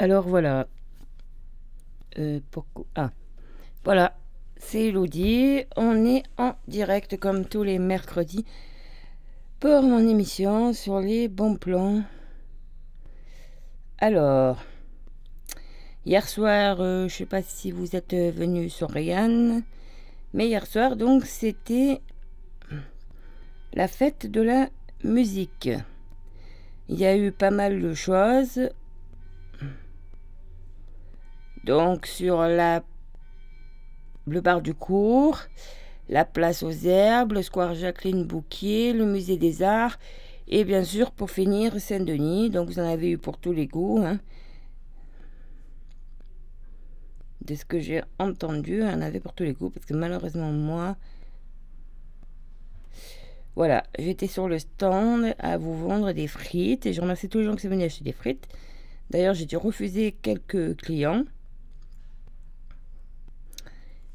Alors voilà. Euh, Ah, voilà. C'est Elodie. On est en direct comme tous les mercredis pour mon émission sur les bons plans. Alors, hier soir, euh, je sais pas si vous êtes venu sur Ryan, mais hier soir, donc, c'était la fête de la musique. Il y a eu pas mal de choses. Donc sur la le bar du cours, la place aux herbes, le square Jacqueline Bouquier, le musée des arts et bien sûr pour finir Saint-Denis. Donc vous en avez eu pour tous les goûts. Hein. De ce que j'ai entendu, on en avait pour tous les goûts parce que malheureusement moi voilà, j'étais sur le stand à vous vendre des frites et je remercie tous les gens qui sont venus acheter des frites. D'ailleurs, j'ai dû refuser quelques clients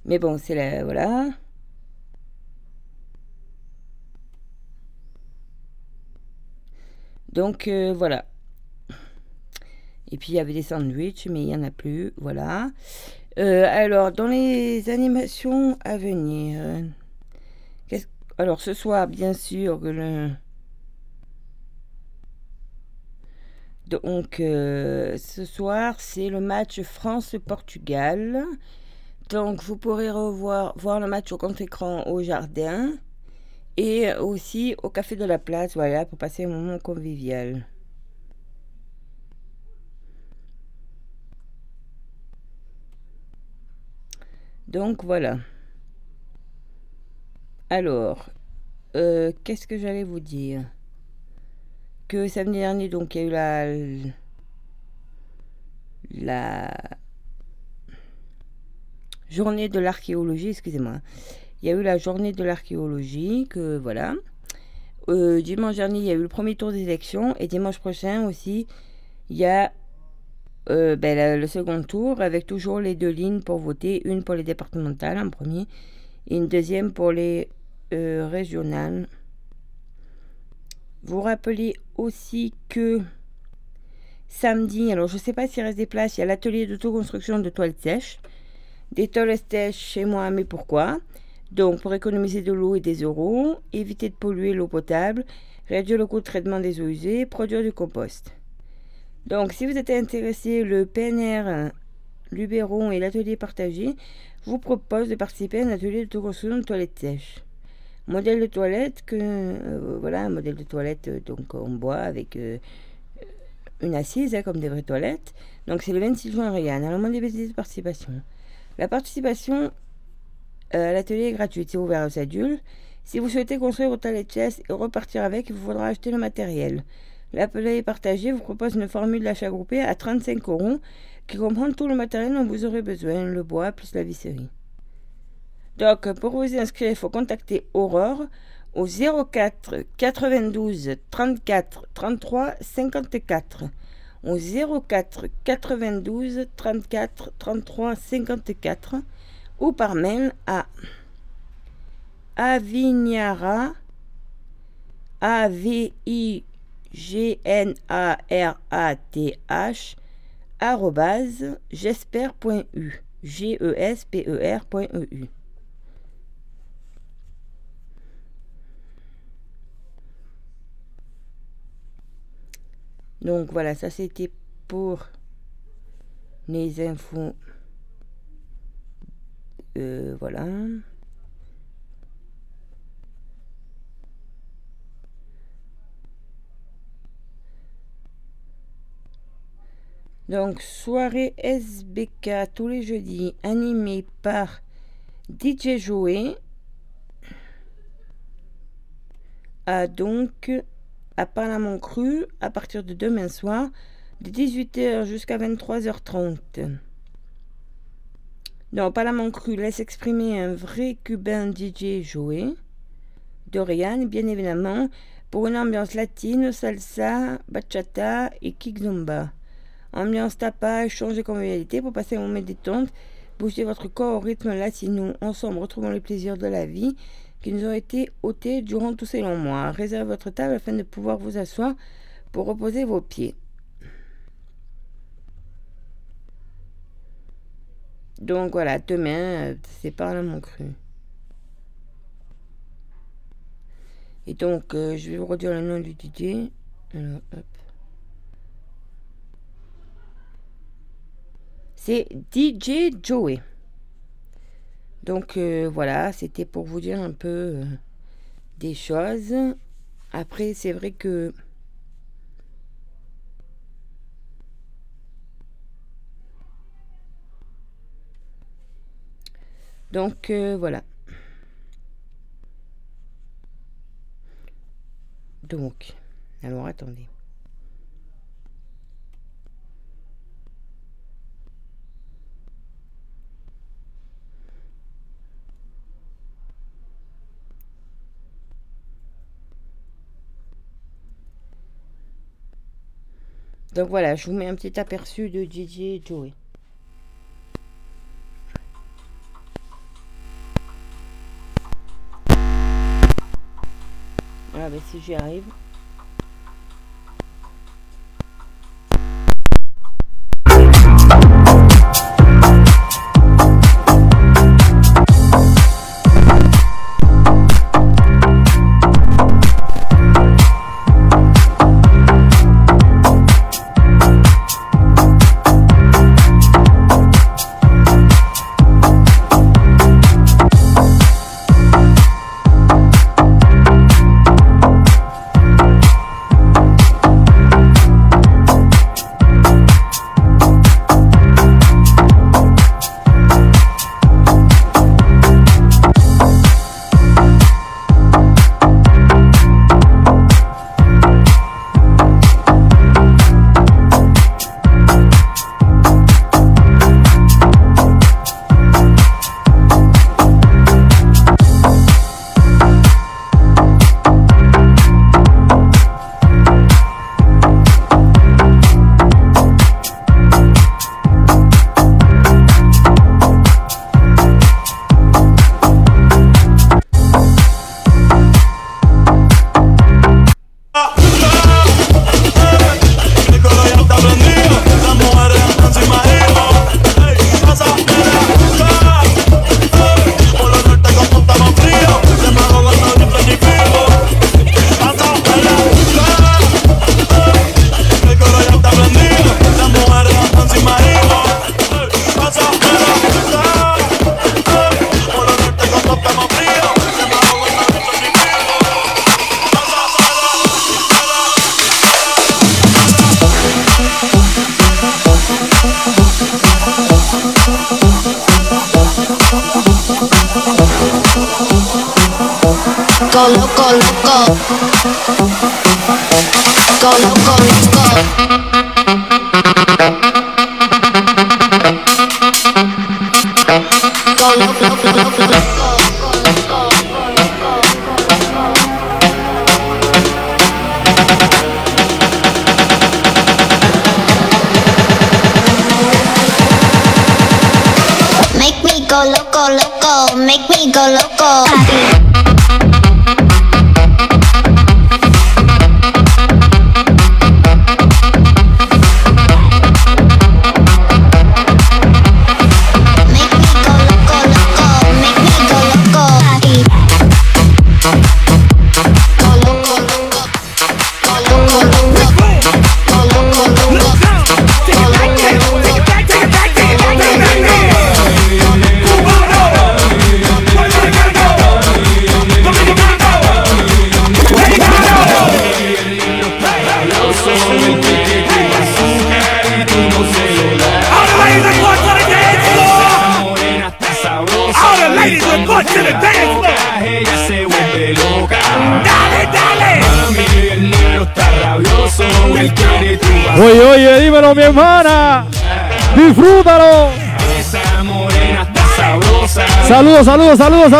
mais bon, c'est la. Voilà. Donc euh, voilà. Et puis il y avait des sandwichs, mais il n'y en a plus. Voilà. Euh, alors, dans les animations à venir. alors, ce soir, bien sûr, le. Donc, euh, ce soir, c'est le match France-Portugal. Donc vous pourrez revoir voir le match au contre-écran au jardin et aussi au café de la place, voilà, pour passer un moment convivial. Donc voilà. Alors, euh, qu'est-ce que j'allais vous dire? Que samedi dernier, donc, il y a eu la, la journée de l'archéologie, excusez-moi. Il y a eu la journée de l'archéologie, voilà. Euh, dimanche dernier, il y a eu le premier tour des élections. Et dimanche prochain aussi, il y a euh, ben, le second tour avec toujours les deux lignes pour voter. Une pour les départementales en premier et une deuxième pour les euh, régionales. Vous rappelez aussi que samedi, alors je ne sais pas s'il reste des places, il y a l'atelier d'autoconstruction de toilettes sèches. Des sèches chez moi, mais pourquoi? Donc, pour économiser de l'eau et des euros, éviter de polluer l'eau potable, réduire le coût de traitement des eaux usées, produire du compost. Donc, si vous êtes intéressé, le PNR, Luberon et l'atelier partagé vous proposent de participer à un atelier de de toilettes sèches. Modèle de toilette que euh, voilà un modèle de toilette euh, donc en bois avec euh, une assise hein, comme des vraies toilettes. Donc c'est le 26 juin Ryan. Alors des de participation. La participation euh, à l'atelier est gratuite, c'est ouvert aux adultes. Si vous souhaitez construire votre chess et repartir avec, vous faudra acheter le matériel. L'atelier partagé vous propose une formule d'achat groupée à 35 euros qui comprend tout le matériel dont vous aurez besoin, le bois plus la visserie. Donc, pour vous inscrire, il faut contacter Aurore au 04 92 34 33 54 au 04 92 34 33 54 ou par mail à avignara a v i g n a r a t h j'espère.eu g e e r.eu Donc voilà, ça c'était pour les infos. Euh, voilà. Donc, soirée SBK tous les jeudis, animée par DJ Joey. a donc à Parlement Cru à partir de demain soir, de 18h jusqu'à 23h30. Dans Parlement Cru laisse exprimer un vrai cubain DJ Joé, Dorian, bien évidemment, pour une ambiance latine, salsa, bachata et kickzumba. Ambiance tapage, échange de convivialité pour passer un moment détente, bouger votre corps au rythme latino. Ensemble, retrouvons les plaisirs de la vie qui nous ont été ôtés durant tous ces longs mois. Réservez votre table afin de pouvoir vous asseoir pour reposer vos pieds. Donc voilà, demain, c'est pas un mon cru. Et donc, euh, je vais vous redire le nom du DJ. C'est DJ Joey. Donc euh, voilà, c'était pour vous dire un peu euh, des choses. Après, c'est vrai que Donc euh, voilà. Donc, alors attendez. Donc voilà, je vous mets un petit aperçu de DJ Joey. Voilà, ben si j'y arrive.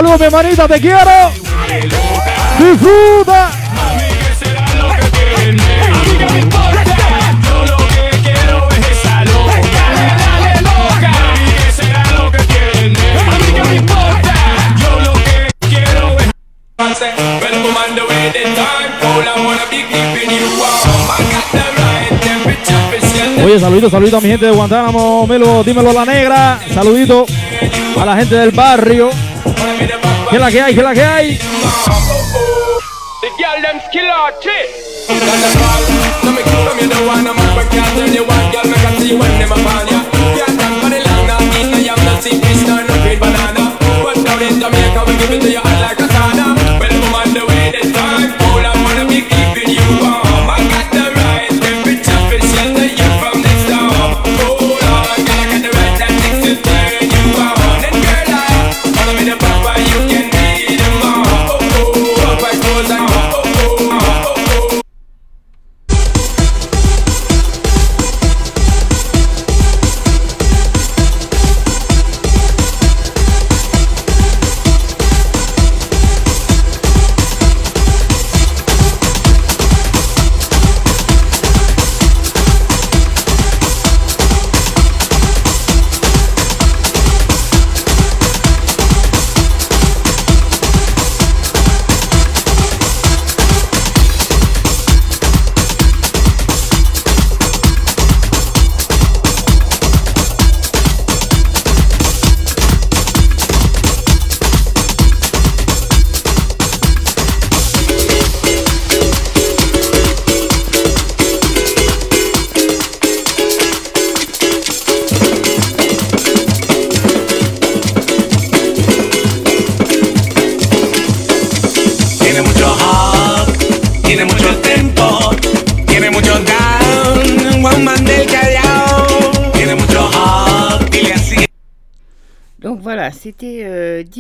Mi hermanita, te quiero. Disfruta. Oye, saludito, saludito a mi gente de Guantánamo, Melo, dímelo la negra. Saludito a la gente del barrio. ¿Qué es la que hay? ¿Qué la que hay? The girl them skill out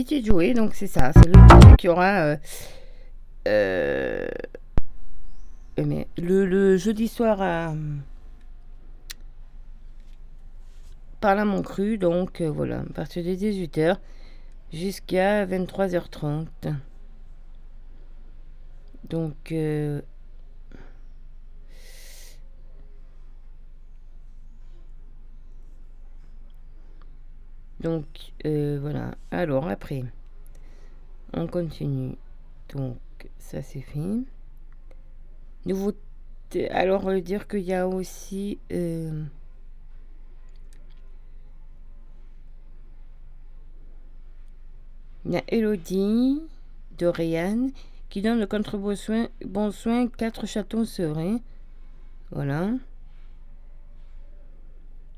euh, DJ Joey, donc c'est ça, c'est le qui aura euh, euh, le, jeudi soir à Parlement Cru, donc euh, voilà, à partir de 18h jusqu'à 23h30. Donc euh, Donc euh, voilà. Alors après, on continue. Donc ça c'est fait. Nouveauté. Alors euh, dire qu'il y a aussi euh, il y a Elodie de qui donne le contre bon soin, bon soin 4 chatons sevrés. Voilà.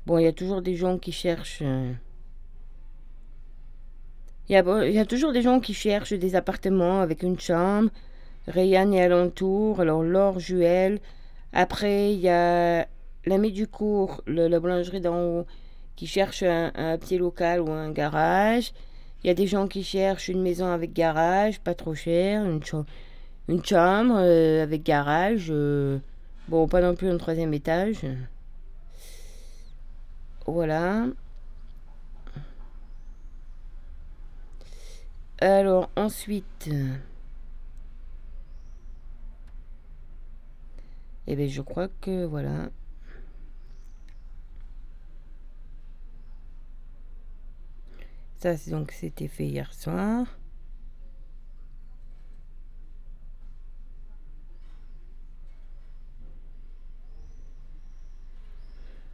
Bon, il y a toujours des gens qui cherchent. Il y, a, toujours des gens qui cherchent des appartements avec une chambre, Rayanne et alentour, alors Laure, Juel. Après, il y a l'ami du cours, la boulangerie d'en haut, qui cherche un, petit local ou un garage. Il y a des gens qui cherchent une maison avec garage, pas trop cher, une chambre euh, avec garage. euh, bon, pas non plus un troisième étage. Voilà. Alors, ensuite. Eh bien, je crois que voilà. Ça, c'est donc, c'était fait hier soir.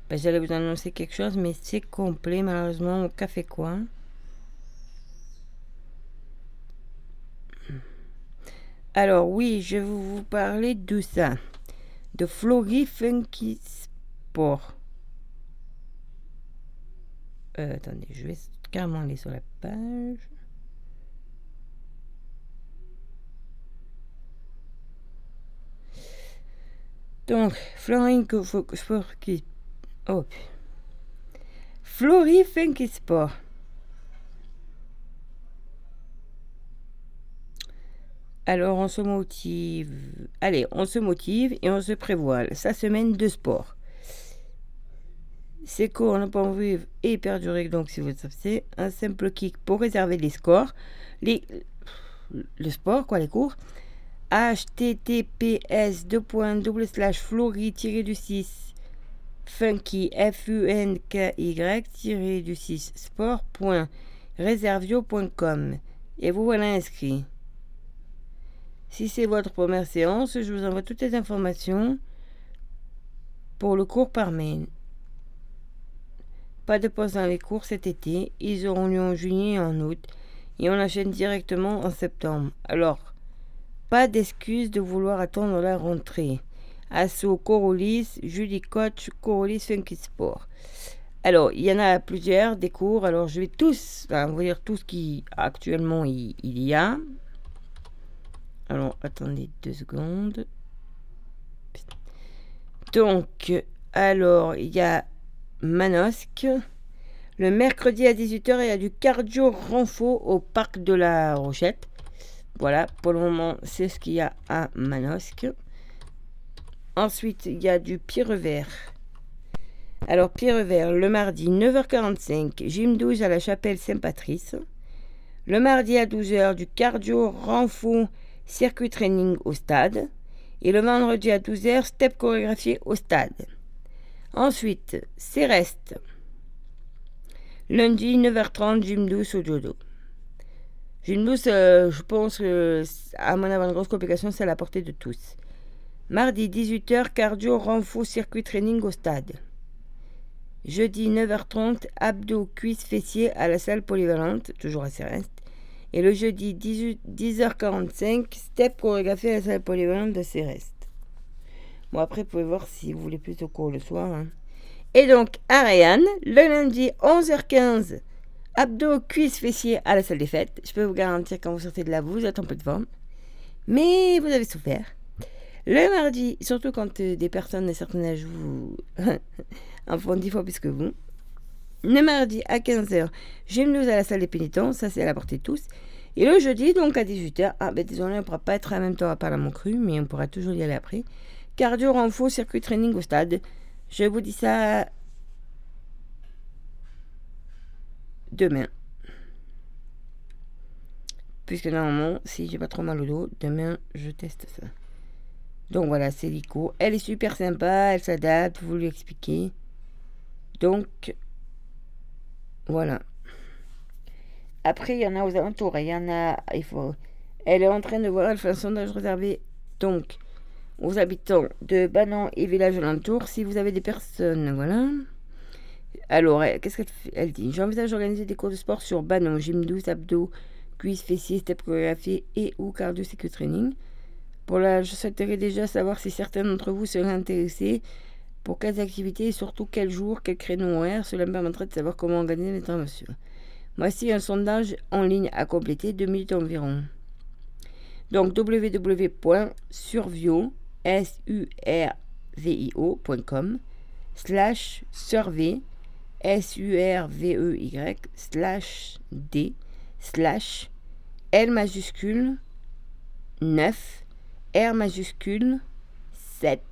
Ben, J'allais vous annoncer quelque chose, mais c'est complet, malheureusement, au café coin. Alors oui, je vais vous parler de ça. De Flori Funky Sport. Euh, attendez, je vais carrément aller sur la page. Donc, Flori Sport qui... Oh. Flori Funky Sport. Alors on se motive. Allez, on se motive et on se prévoile sa semaine de sport. Ces cours ne peuvent vivre et perdurer donc si vous le savez. Un simple kick pour réserver les scores. Les, le sport, quoi, les cours. https flori du 6 funky f u n k y du 6 sport.reservio.com et vous voilà inscrit. Si c'est votre première séance, je vous envoie toutes les informations pour le cours par mail. Pas de pause dans les cours cet été. Ils auront lieu en juillet et en août. Et on enchaîne directement en septembre. Alors, pas d'excuse de vouloir attendre la rentrée. Asso Corolis, Julie Coach, Corolis Funky Sport. Alors, il y en a plusieurs des cours. Alors, je vais tous, enfin, dire tout ce qui actuellement il y a. Alors, attendez deux secondes. Donc, alors, il y a Manosque. Le mercredi à 18h, il y a du cardio renfo au parc de la Rochette. Voilà, pour le moment, c'est ce qu'il y a à Manosque. Ensuite, il y a du Pierre Vert. Alors, Pierre Vert, le mardi 9h45, gym 12 à la chapelle Saint-Patrice. Le mardi à 12h, du cardio renfo circuit training au stade. Et le vendredi à 12h, step chorégraphié au stade. Ensuite, Céreste. Lundi 9h30, gym 12 au dodo. Gym 12, euh, je pense que, à mon avant grosse complication, c'est à la portée de tous. Mardi 18h, cardio renfo circuit training au stade. Jeudi 9h30, abdos, cuisses, fessiers à la salle polyvalente, toujours à Céreste. Et le jeudi 18 10h45, step chorégraphié à la salle polyvalente de Céreste. Bon, après, vous pouvez voir si vous voulez plus de cours le soir. hein. Et donc, Ariane, le lundi 11h15, abdos, cuisses, fessiers à la salle des fêtes. Je peux vous garantir, quand vous sortez de là, vous êtes en peu de forme. Mais vous avez souffert. Le mardi, surtout quand euh, des personnes d'un certain âge vous en font dix fois plus que vous. Le mardi à 15h, gymnase à la salle des pénitents, ça c'est à la portée de tous. Et le jeudi, donc à 18h, ah ben désolé, on ne pourra pas être en même temps à mon cru, mais on pourra toujours y aller après. Cardio renfo, circuit training au stade. Je vous dis ça demain. Puisque normalement, si j'ai pas trop mal au dos, demain je teste ça. Donc voilà, c'est l'ICO. Elle est super sympa, elle s'adapte, vous lui expliquez. Donc, voilà. Après, il y en a aux alentours. Il y en a. Il faut. Elle est en train de voir, elle fait un sondage réservé. Donc, aux habitants de Banan et villages alentours, si vous avez des personnes, voilà. Alors, qu'est-ce qu'elle Elle dit J'envisage d'organiser des cours de sport sur Banan, gym 12, abdos, cuisses, fessiers, step et ou cardio training. Pour la, je souhaiterais déjà savoir si certains d'entre vous seraient intéressés pour quelles activités et surtout quel jour, quel créneau horaire. Cela me permettrait de savoir comment organiser l'intervention. Voici un sondage en ligne à compléter, deux minutes environ. Donc www.survio, S-U-R-V-I-O.com slash survey, S-U-R-V-E-Y slash D slash L majuscule 9 R majuscule 7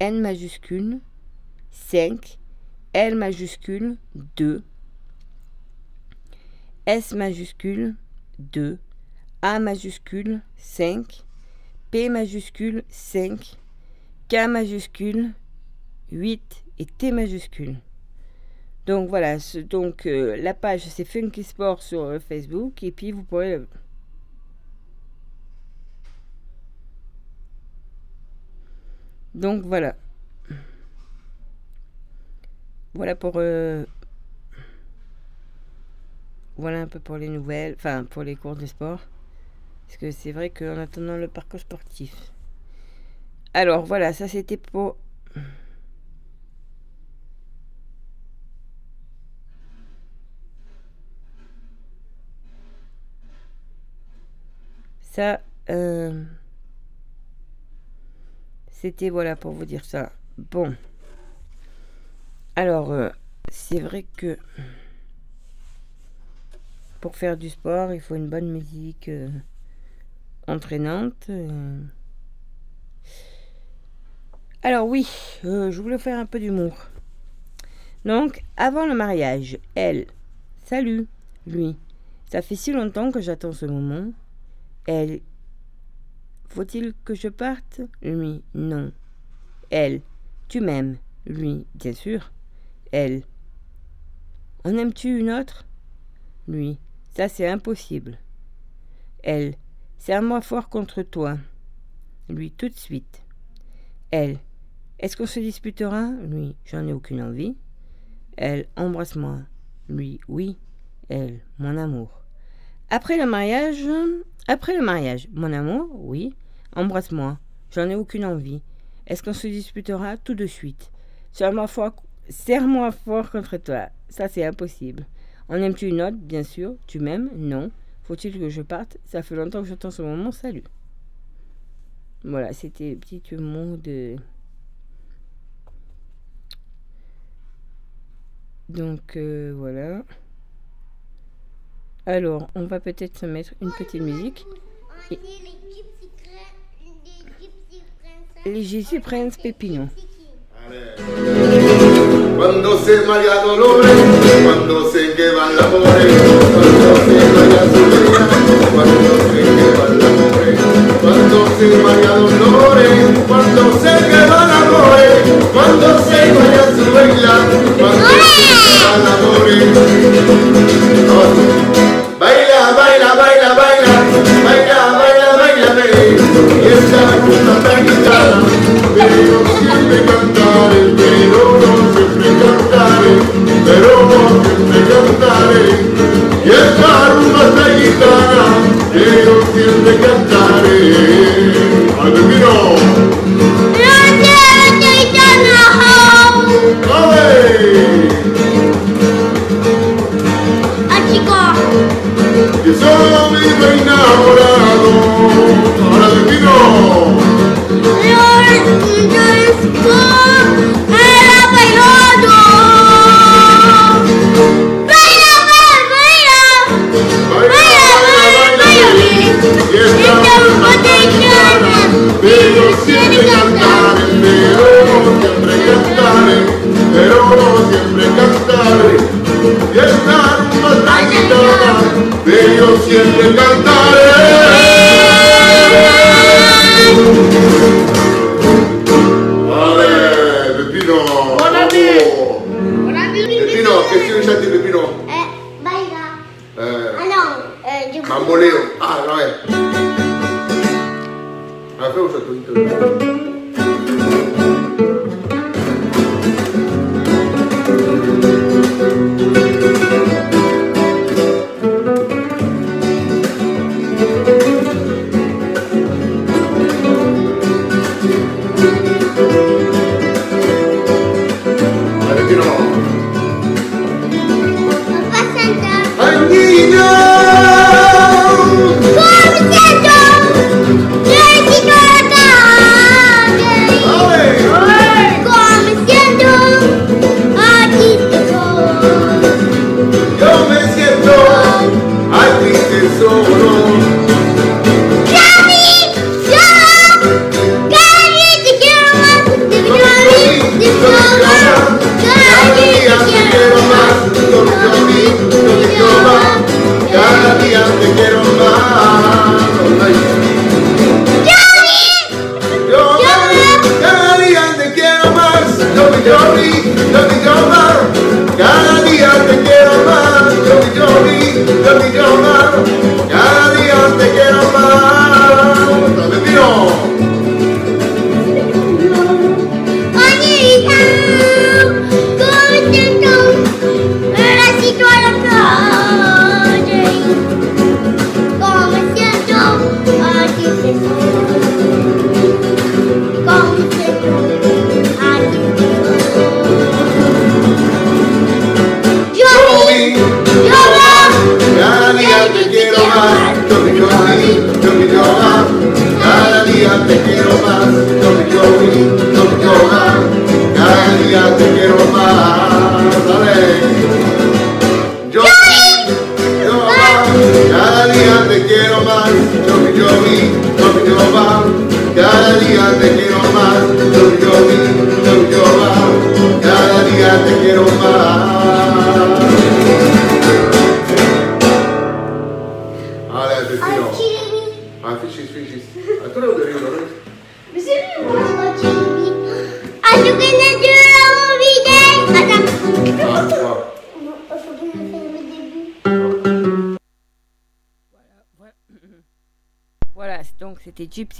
N majuscule 5 L majuscule 2 S majuscule 2 A majuscule 5 P majuscule 5 K majuscule 8 et T majuscule. Donc voilà, euh, la page c'est Funky Sport sur euh, Facebook et puis vous pourrez Donc voilà. Voilà pour euh, voilà un peu pour les nouvelles, enfin pour les cours de sport. Parce que c'est vrai qu'en attendant le parcours sportif. Alors voilà, ça c'était pour ça. euh, C'était voilà pour vous dire ça. Bon. Alors, euh, c'est vrai que pour faire du sport, il faut une bonne musique euh, entraînante. euh. Alors oui, je voulais faire un peu d'humour. Donc, avant le mariage, elle, salut, lui, ça fait si longtemps que j'attends ce moment. Elle, faut-il que je parte? Lui, non. Elle, tu m'aimes Lui, bien sûr. Elle, en aimes-tu une autre? Lui, ça c'est impossible. Elle, c'est à moi fort contre toi. Lui, tout de suite. Elle, est-ce qu'on se disputera? Lui, j'en ai aucune envie. Elle, embrasse-moi. Lui, oui. Elle, mon amour. Après le mariage, après le mariage, mon amour, oui. Embrasse-moi. J'en ai aucune envie. Est-ce qu'on se disputera tout de suite? Serre-moi fort, serre-moi fort contre toi. Ça, c'est impossible. En aimes-tu une autre, bien sûr Tu m'aimes? Non. Faut-il que je parte? Ça fait longtemps que j'attends ce moment. Salut. Voilà, c'était petit mot de. Donc euh, voilà. Alors, on va peut-être se mettre une petite musique. Les Jésus Prince Pépignon. Cuando se María Dolores, cuando se llevan la amores, cuando se vaya su vida, cuando se llevan la amores, cuando se María Dolores, cuando se Baila, baila, baila, baila, baila, baila, baila, baila, y esa rumba tan guitarra, pero siempre cantaré, pero no siempre cantaré, pero no siempre cantaré, y esa rumba tan guitarra, pero siempre cantaré. Guitarra, pero siempre cantaré. Vale, Pepino. Bravo. Pepino, qu'est-ce que tu chantes, Pepino euh, Mamboleo. Ah, ouais. Ah, fais au château, il te- Allez,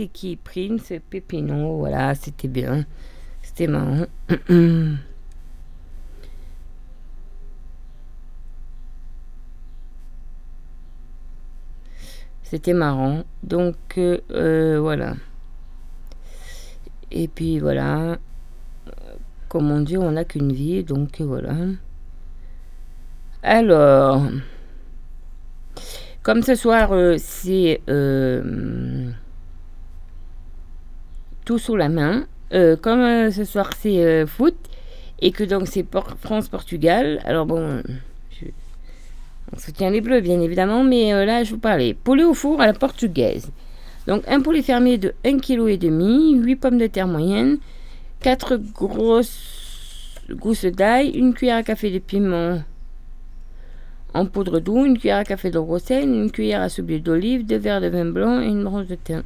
qui prime, c'est Voilà, c'était bien. C'était marrant. C'était marrant. Donc euh, euh, voilà. Et puis voilà. Comme on dit, on n'a qu'une vie. Donc voilà. Alors. Comme ce soir, euh, c'est sous la main. euh, comme euh, ce soir, c'est euh, foot, et que donc c'est Por- France-Portugal. Alors bon, on soutient les bleus, bien évidemment, mais là, je vous parlais. Poulet au four à la portugaise. Donc, un poulet fermier de 1,5 kg, 8 pommes de terre moyennes, 4 grosses gousses d'ail, une cuillère à café de piment en poudre doux, une cuillère à café de sel, une cuillère à d'huile d'olive, deux verres de vin blanc et une branche de thym.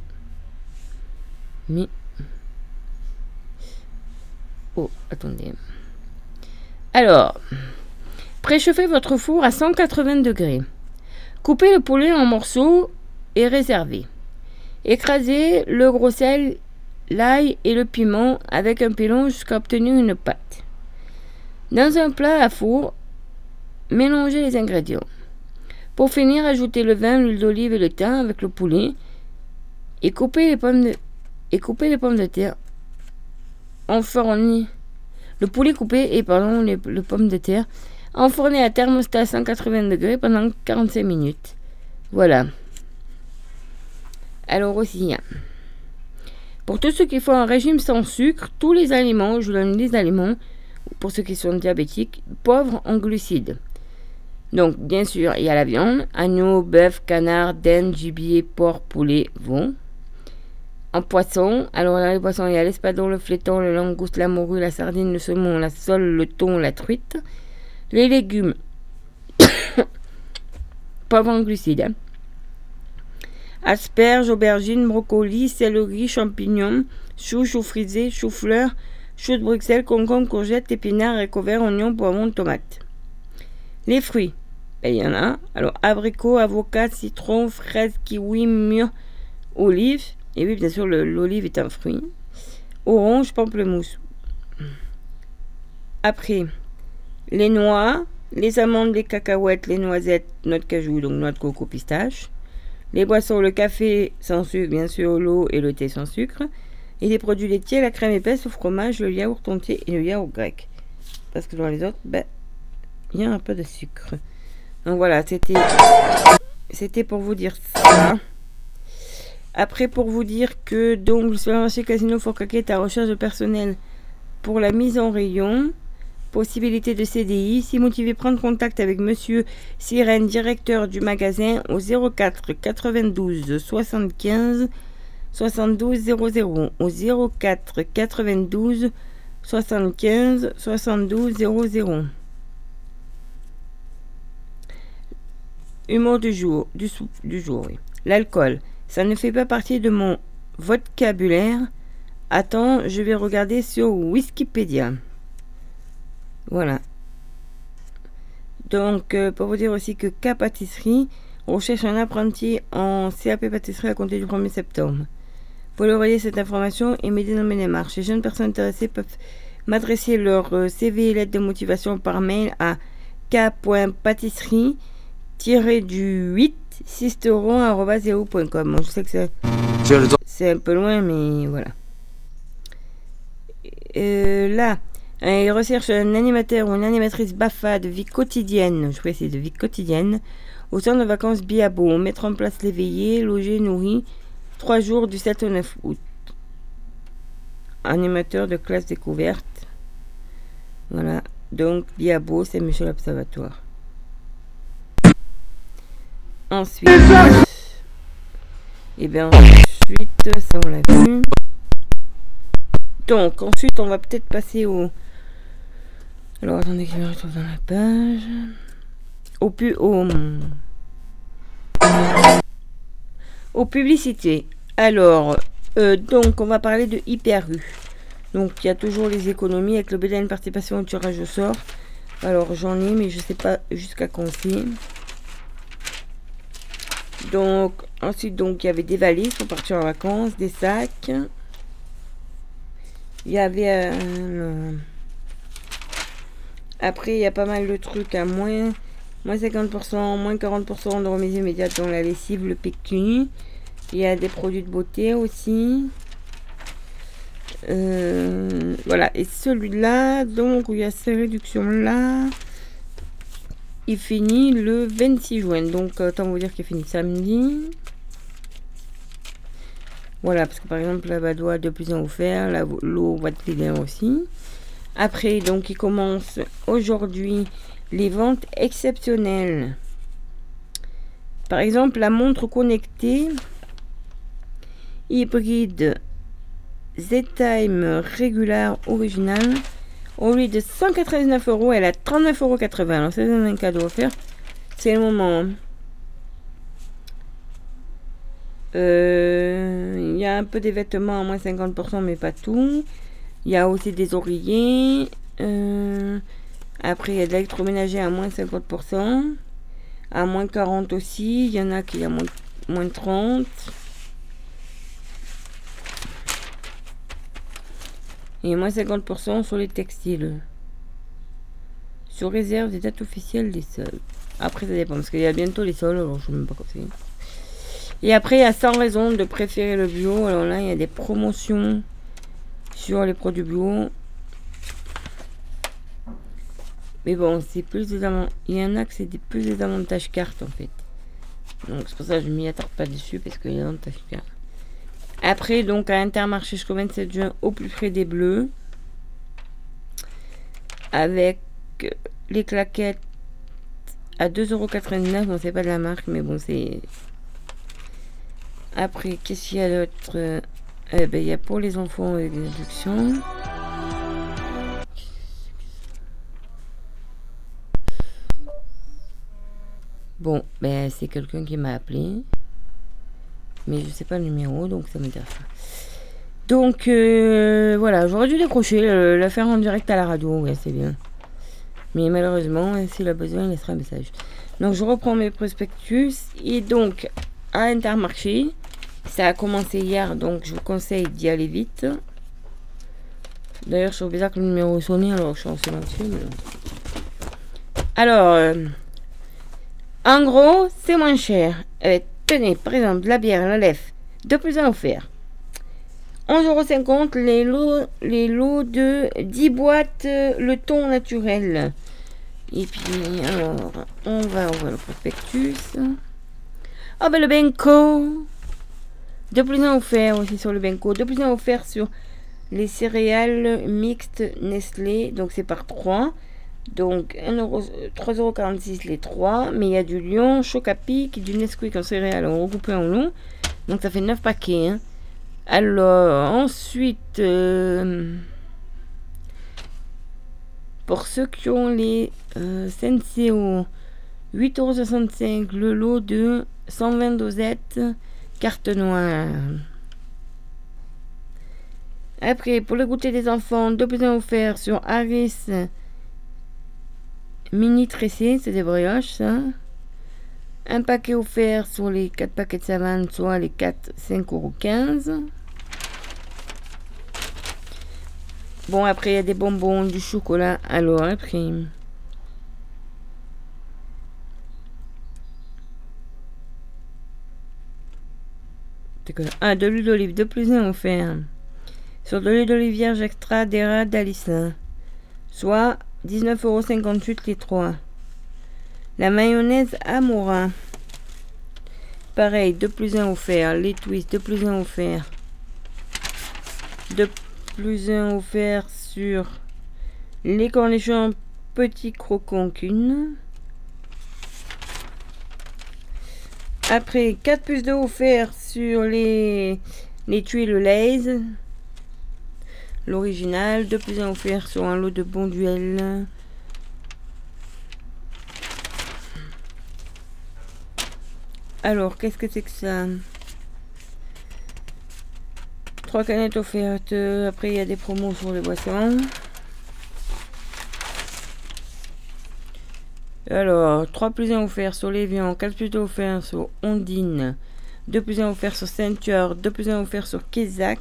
Oh, attendez. Alors, préchauffez votre four à 180 degrés. Coupez le poulet en morceaux et réservez. Écrasez le gros sel, l'ail et le piment avec un pilon jusqu'à obtenir une pâte. Dans un plat à four, mélangez les ingrédients. Pour finir, ajoutez le vin, l'huile d'olive et le thym avec le poulet et coupez les pommes de, coupez les pommes de terre. Enfournez le poulet coupé et pardon les pommes de terre. Enfournez à thermostat à 180 degrés pendant 45 minutes. Voilà. Alors aussi, hein, pour tous ceux qui font un régime sans sucre, tous les aliments, je vous donne des aliments, pour ceux qui sont diabétiques, pauvres en glucides. Donc, bien sûr, il y a la viande, agneau, bœuf, canard, dinde, gibier, porc, poulet, vont. En poisson, alors dans les poissons, il y a l'espadon, le fléton, le langouste, la morue, la sardine, le saumon, la sole, le thon, la truite. Les légumes, pauvres en glucides. hein. Asperges, aubergines, brocolis, céleri, champignons, choux, choux frisés, choux-fleurs, choux de Bruxelles, concombre, courgettes, épinards, haricots oignons, poivrons, tomates. Les fruits, ben, il y en a. Alors, abricots, avocats, citron, fraises, kiwi, mûres, olives. Et oui, bien sûr, l'olive est un fruit. Orange, pamplemousse. Après, les noix, les amandes, les cacahuètes, les noisettes, noix de cajou, donc noix de coco, pistache. Les boissons, le café sans sucre, bien sûr, l'eau et le thé sans sucre. Et les produits laitiers, la crème épaisse, le fromage, le yaourt entier et le yaourt grec. Parce que dans les autres, ben, il y a un peu de sucre. Donc voilà, c'était c'était pour vous dire ça. Après, pour vous dire que donc le supermarché Casino Forcaquet est à recherche de personnel pour la mise en rayon. Possibilité de CDI. Si motivé, prendre contact avec monsieur Sirène, directeur du magasin, au 04 92 75 72 00. Au 04 92 75 72 00. Humour du jour, du, sou- du jour, oui. L'alcool, ça ne fait pas partie de mon vocabulaire. Attends, je vais regarder sur Wikipédia. Voilà. Donc, euh, pour vous dire aussi que K Pâtisserie recherche un apprenti en CAP pâtisserie à compter du 1er septembre. Pour leur relayer cette information et m'aider dans mes démarches. Les jeunes personnes intéressées peuvent m'adresser leur euh, CV et lettre de motivation par mail à k.pâtisserie du 8 sisteron.com. Bon, je sais que c'est c'est un peu loin, mais voilà. Euh, là, euh, ils recherchent un animateur ou une animatrice BAFA de vie quotidienne, je précise de vie quotidienne, au centre de vacances Biabo. Mettre en place les veillées, loger, nourrir, trois jours du 7 au 9 août. Animateur de classe découverte. Voilà. Donc, Biabo, c'est Monsieur l'Observatoire. Ensuite. Et bien ensuite, ça on l'a vu. Donc, ensuite, on va peut-être passer au. Alors, attendez je me retrouve dans la page. Au pu. Au. Aux publicités. Alors, euh, donc, on va parler de Hyper U. Donc, il y a toujours les économies avec le BDN participation au tirage au sort. Alors, j'en ai, mais je sais pas jusqu'à quand c'est. Donc, ensuite, donc, il y avait des valises pour partir en vacances, des sacs. Il y avait un. Après, il y a pas mal de trucs à moins. Moins 50%, moins 40% de remise immédiate dans la lessive, le PQ. Il y a des produits de beauté aussi. Euh, voilà, et celui-là, donc, il y a ces réductions-là, il finit le 26 juin. Donc, autant vous dire qu'il finit samedi. Voilà, parce que par exemple, la badoie de plus en offert, l'eau boîte de aussi. Après, donc, il commence aujourd'hui les ventes exceptionnelles. Par exemple, la montre connectée hybride Z-Time Regular original. Au lieu de 199 euros, elle a 39,80 euros. Alors, c'est un cadeau offert. C'est le moment. Euh, Il y a un peu des vêtements à moins 50%, mais pas tout. Il y a aussi des oreillers. Euh, après, il y a de l'électroménager à moins 50%. À moins 40 aussi. Il y en a qui à moins, moins 30. Et moins 50% sur les textiles. Sur réserve des dates officielles des soldes. Après, ça dépend, parce qu'il y a bientôt les soldes, alors je ne sais même pas c'est. Et après, il y a 100 raisons de préférer le bio. Alors là, il y a des promotions sur les produits bio. Mais bon, c'est plus des Il y en a que c'est plus des avantages cartes en fait. Donc c'est pour ça que je m'y attarde pas dessus parce qu'il y a des cartes. Après, donc à Intermarché jusqu'au 27 juin, au plus près des bleus. Avec les claquettes à 2,99€. Bon, c'est pas de la marque, mais bon, c'est. Après, qu'est-ce qu'il y a d'autre? Eh ben, il y a pour les enfants avec des réductions. Bon, ben, c'est quelqu'un qui m'a appelé. Mais je sais pas le numéro, donc ça m'intéresse pas. Donc, euh, voilà, j'aurais dû décrocher, euh, la faire en direct à la radio, ouais, c'est bien. Mais malheureusement, s'il a besoin, il laissera un message. Donc, je reprends mes prospectus. Et donc, à Intermarché, ça a commencé hier, donc je vous conseille d'y aller vite. D'ailleurs, je trouve bizarre que le numéro est sonné, alors je suis en silencieux. mais. Alors, euh, en gros, c'est moins cher. Euh, tenez, par exemple, la bière, la lèvre, de plus en offert. 11,50€ les lots, les lots de 10 boîtes, euh, le thon naturel. Et puis, alors, on va ouvrir le prospectus. Ah ben le Benko De plus en offert aussi sur le Benko. De plus en offert sur les céréales mixtes Nestlé. Donc c'est par 3. Donc 1 euro- 3,46€ les 3. Mais il y a du Lion, Chocapic, du Nesquik en céréales regroupé en long. Donc ça fait 9 paquets. hein. Alors ensuite... euh, pour ceux qui ont les euh, Senseo, 8,65€ le lot de 120 dosettes, carte noire. Après, pour le goûter des enfants, deux plus un offert sur Harris mini tressé, c'est des brioches ça. Un paquet offert sur les 4 paquets de savane, soit les 4, 5,15€. Bon, après, il y a des bonbons, du chocolat. Alors, après. C'est Ah, de l'huile d'olive, de plus un offert. Sur de l'huile d'olive vierge extra d'Era d'Alissa. Soit 19,58€ les 3. La mayonnaise Amora. Pareil, de plus un offert. Les twists, de plus un offert. De plus un offert sur les cornichons petits croquants qu'une. Après, 4 plus 2 offerts sur les, les tuiles Lay's. L'original. 2 plus 1 offert sur un lot de bons duels. Alors, qu'est-ce que c'est que ça? Trois canettes offertes. Après, il y a des promos sur les boissons. Alors, 3 plus 1 offerts sur Lévian, 4 plus 2 offerts sur Ondine, 2 plus 1 offert sur Ceinture, 2 plus 1 offerts sur Kézak,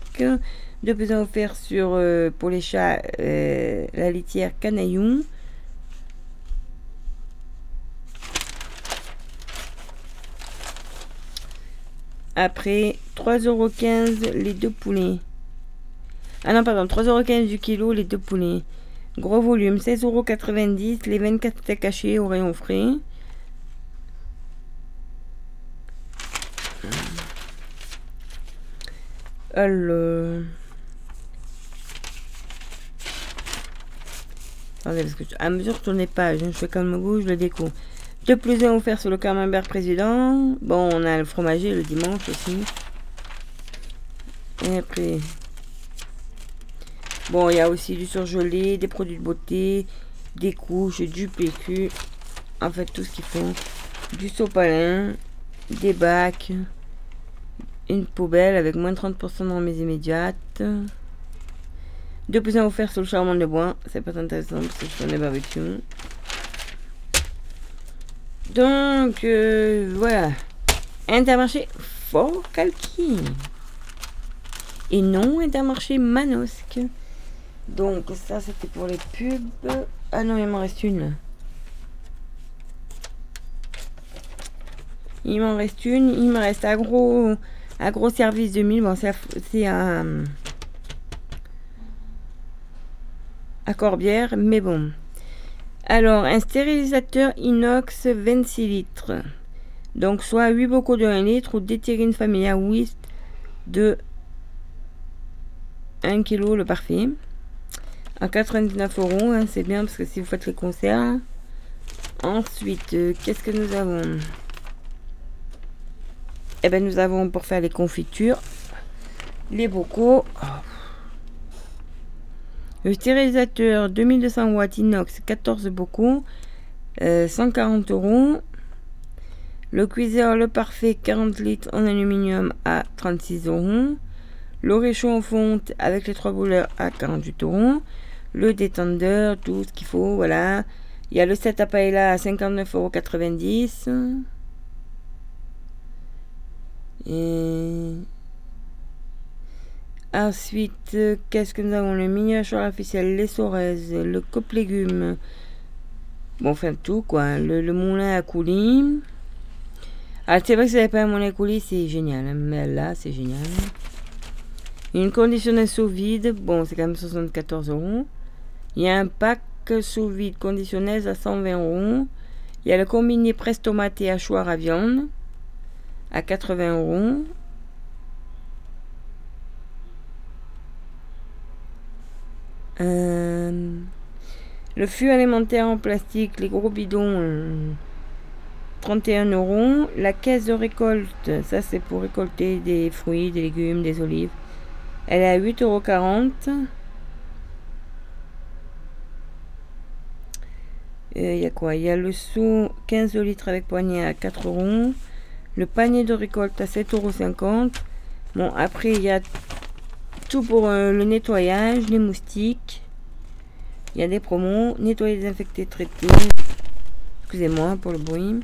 2 plus 1 offert sur, euh, pour les chats, euh, la litière Canaillon. Après, 3,15€ les deux poulets. Ah non, pardon, 3,15€ du kilo les deux poulets. Gros volume, 16,90€ les 24 steaks hachés au rayon frais. Alors. Attendez, parce que à mesure que je tourne les pages, hein, je fais comme goût, je le découvre. De plus un offert sur le camembert président. Bon, on a le fromager le dimanche aussi. Et après. Bon, il y a aussi du surgelé, des produits de beauté, des couches, du PQ. En fait, tout ce qu'ils font. Du sopalin, des bacs, une poubelle avec moins de 30% de remise immédiate. Deux plus un offert sur le charbon de bois. C'est pas intéressant parce que je fais des barbecues. Donc, euh, voilà. Intermarché Fort Calqui. Et non Intermarché Manosque. Donc, ça, c'était pour les pubs. Ah non, il m'en reste une. Il m'en reste une. Il me reste Agro, agro Service 2000. Bon, c'est c'est à, Corbière, mais bon. Alors, un stérilisateur inox 26 litres. Donc, soit 8 bocaux de 1 litre ou déterine familia whist de 1 kg le parfait. À 99 euros, hein, c'est bien parce que si vous faites les concerts. Ensuite, euh, qu'est-ce que nous avons? Eh ben, nous avons pour faire les confitures les bocaux. Oh. Le stérilisateur 2200 watts inox 14 bocaux, euh, 140 euros. Le cuiseur Le Parfait 40 litres en aluminium à 36 euros. Le réchaud en fonte avec les trois bouleurs à 48 euros. Le détendeur, tout ce qu'il faut, voilà. Il y a le set à paella à 59,90 euros. Et ensuite, qu'est-ce que nous avons? Le mini officiel, les soraises, le coupe légumes. Bon, enfin tout quoi. Le, le moulin à coulis. Ah, c'est vrai que si vous n'avez pas un moulin à coulis, c'est génial. hein, Mais là, c'est génial. Une conditionneuse sous vide, bon, c'est quand même 74 euros. Il y a un pack sous vide conditionneuse à 120 euros. Il y a le combiné presse tomate et hachoir à viande à 80 euros. Euh, le fût alimentaire en plastique, les gros bidons, euh, 31 euros. La caisse de récolte, ça c'est pour récolter des fruits, des légumes, des olives. Elle est à 8,40 euros. Il y a quoi? Il y a le seau 15 litres avec poignée à 4 euros. Le panier de récolte à 7,50 euros. Bon, après, il y a tout pour euh, le nettoyage, les moustiques. Il y a des promos. Nettoyer, désinfecter, traiter. Excusez-moi pour le bruit.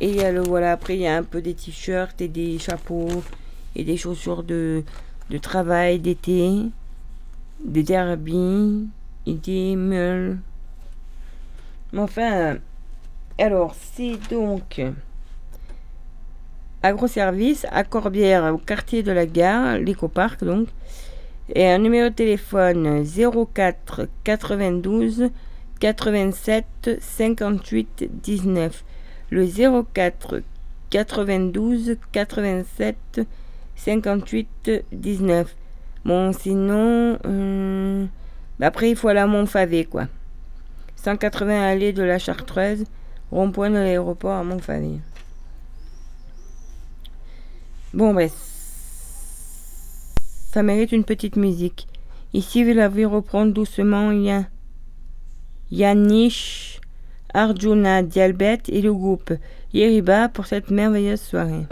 Et il y a le, voilà, après, il y a un peu des t-shirts et des chapeaux et des chaussures de, de travail d'été. Des derbies et des meules. Mais Enfin, alors, c'est donc agroservice à Corbière, au quartier de la gare, l'écoparc donc. Et un numéro de téléphone 04 92 87 58 19. Le 04 92 87 58 19. Bon, sinon, euh, après, il faut aller à Montfavet, quoi. 180 allées de la Chartreuse, rond-point de l'aéroport à Montfavet. Bon, ben, ça mérite une petite musique. Ici, vous l'avez reprendre doucement. Il y a Yanish, Arjuna, Dialbet et le groupe Yeriba pour cette merveilleuse soirée.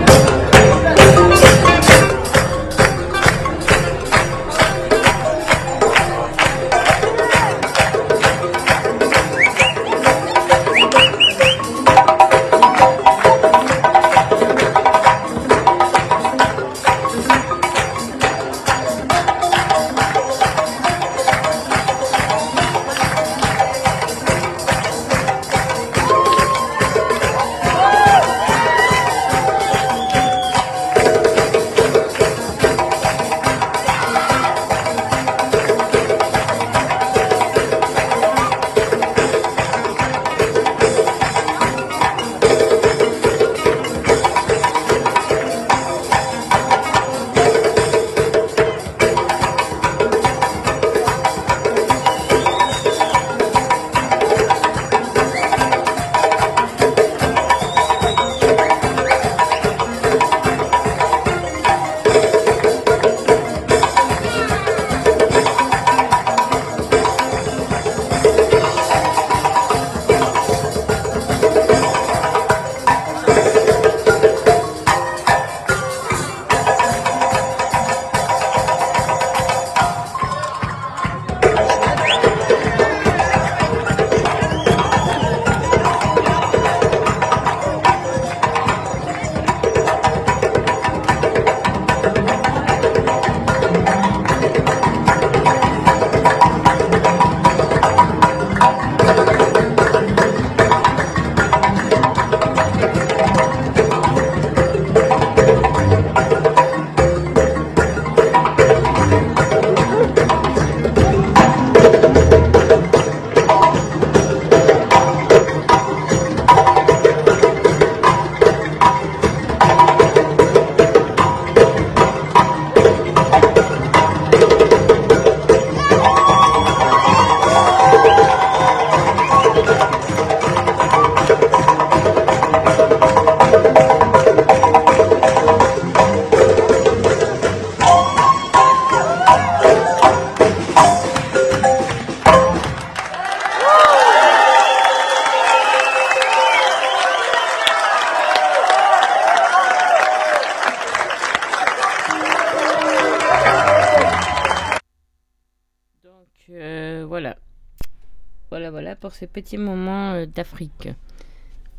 Pour ce petit moment euh, d'Afrique.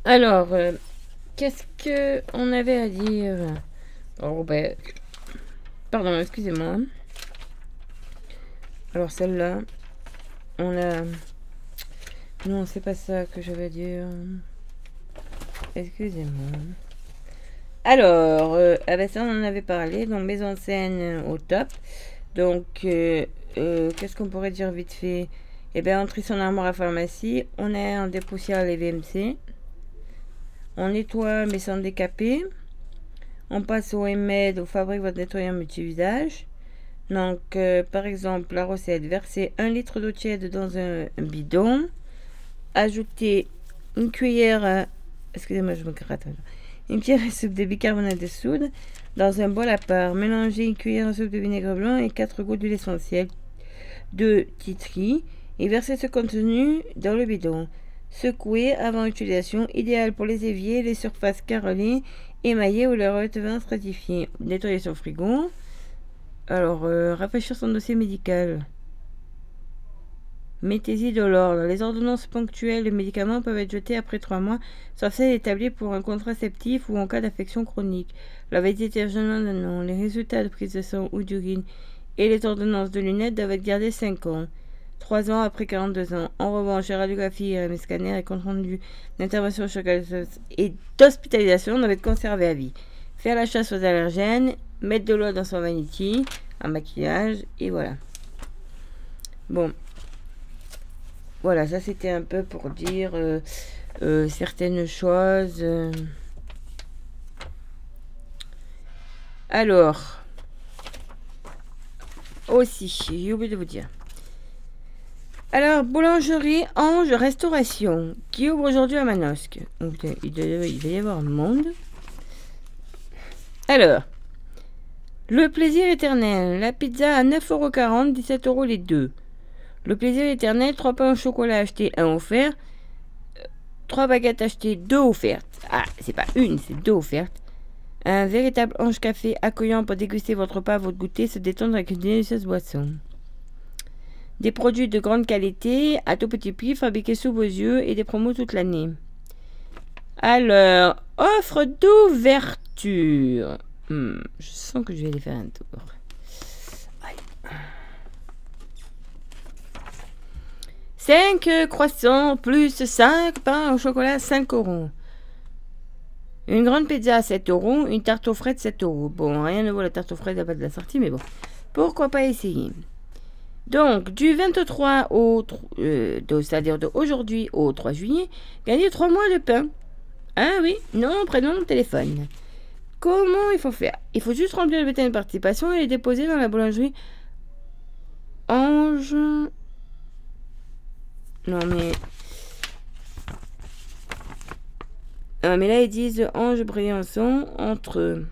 Alors, euh, qu'est-ce que on avait à dire? Oh, ben, pardon, excusez-moi. Alors celle-là, on a. Non, c'est pas ça que j'avais à dire. Excusez-moi. Alors, euh, ah ben ça on en avait parlé, donc mise en scène au top. Donc, qu'est-ce qu'on pourrait dire vite fait? Eh bien, on trie son armoire à pharmacie, on est en dépoussière les VMC, on nettoie mais sans décaper, on passe au MED, au fabrique votre nettoyant multi-usage. Donc, euh, par exemple, la recette, verser 1 litre d'eau tiède dans un, bidon, ajouter une cuillère, à- excusez-moi, je me gratte, une cuillère à soupe de bicarbonate de soude dans un bol à part, mélanger une cuillère à soupe de vinaigre blanc et 4 gouttes d'huile essentielle. De titri et verser ce contenu dans le bidon. Secouer avant utilisation, idéal pour les éviers, les surfaces carrelées, émaillées ou leur revêtement stratifié. Nettoyer son frigo. Alors, euh, rafraîchir son dossier médical. Mettez-y de l'ordre. Les ordonnances ponctuelles de médicaments peuvent être jetées après trois mois, sauf celles établies pour un contraceptif ou en cas d'affection chronique. La urgemment de nom, les résultats de prise de sang ou d'urine et les ordonnances de lunettes doivent être gardées 5 ans. 3 ans après 42 ans. En revanche, les radiographies, les scanners et compte rendu d'intervention chirurgicale et d'hospitalisation doivent être conservés à vie. Faire la chasse aux allergènes, mettre de l'eau dans son vanity, un maquillage, et voilà. Bon. Voilà, ça c'était un peu pour dire euh, euh, certaines choses. Alors, aussi, j'ai oublié de vous dire. Alors, boulangerie Ange Restauration, qui ouvre aujourd'hui à Manosque. Euh, il, va y avoir monde. Alors, le plaisir éternel, la pizza à 9,40€, 17 euros les deux. Le plaisir éternel, 3 pains au chocolat achetés, 1 offert. 3 baguettes achetées, 2 offertes. Ah, c'est pas une, c'est deux offertes. Un véritable ange café accueillant pour déguster votre repas, votre goûter, se détendre avec une délicieuse boisson. Des produits de grande qualité, à tout petit prix, fabriqués sous vos yeux et des promos toute l'année. Alors, offre d'ouverture. Hmm, je sens que je vais aller faire un tour. 5 croissants plus 5 pains au chocolat 5 euros. Une grande pizza à 7 euros, une tarte aux frettes 7 euros. Bon, rien ne vaut la tarte aux frettes à pas de la sortie, mais bon. Pourquoi pas essayer? Donc, du 23 au... euh, de- c'est-à-dire d'aujourd'hui au 3 juillet, gagnez 3 mois de pain. Ah oui, nom, prénom, téléphone. Comment il faut faire? Il faut juste remplir le bulletin de participation et le déposer dans la boulangerie Ange... Non mais... Ah, mais là ils disent Ange Briançon entre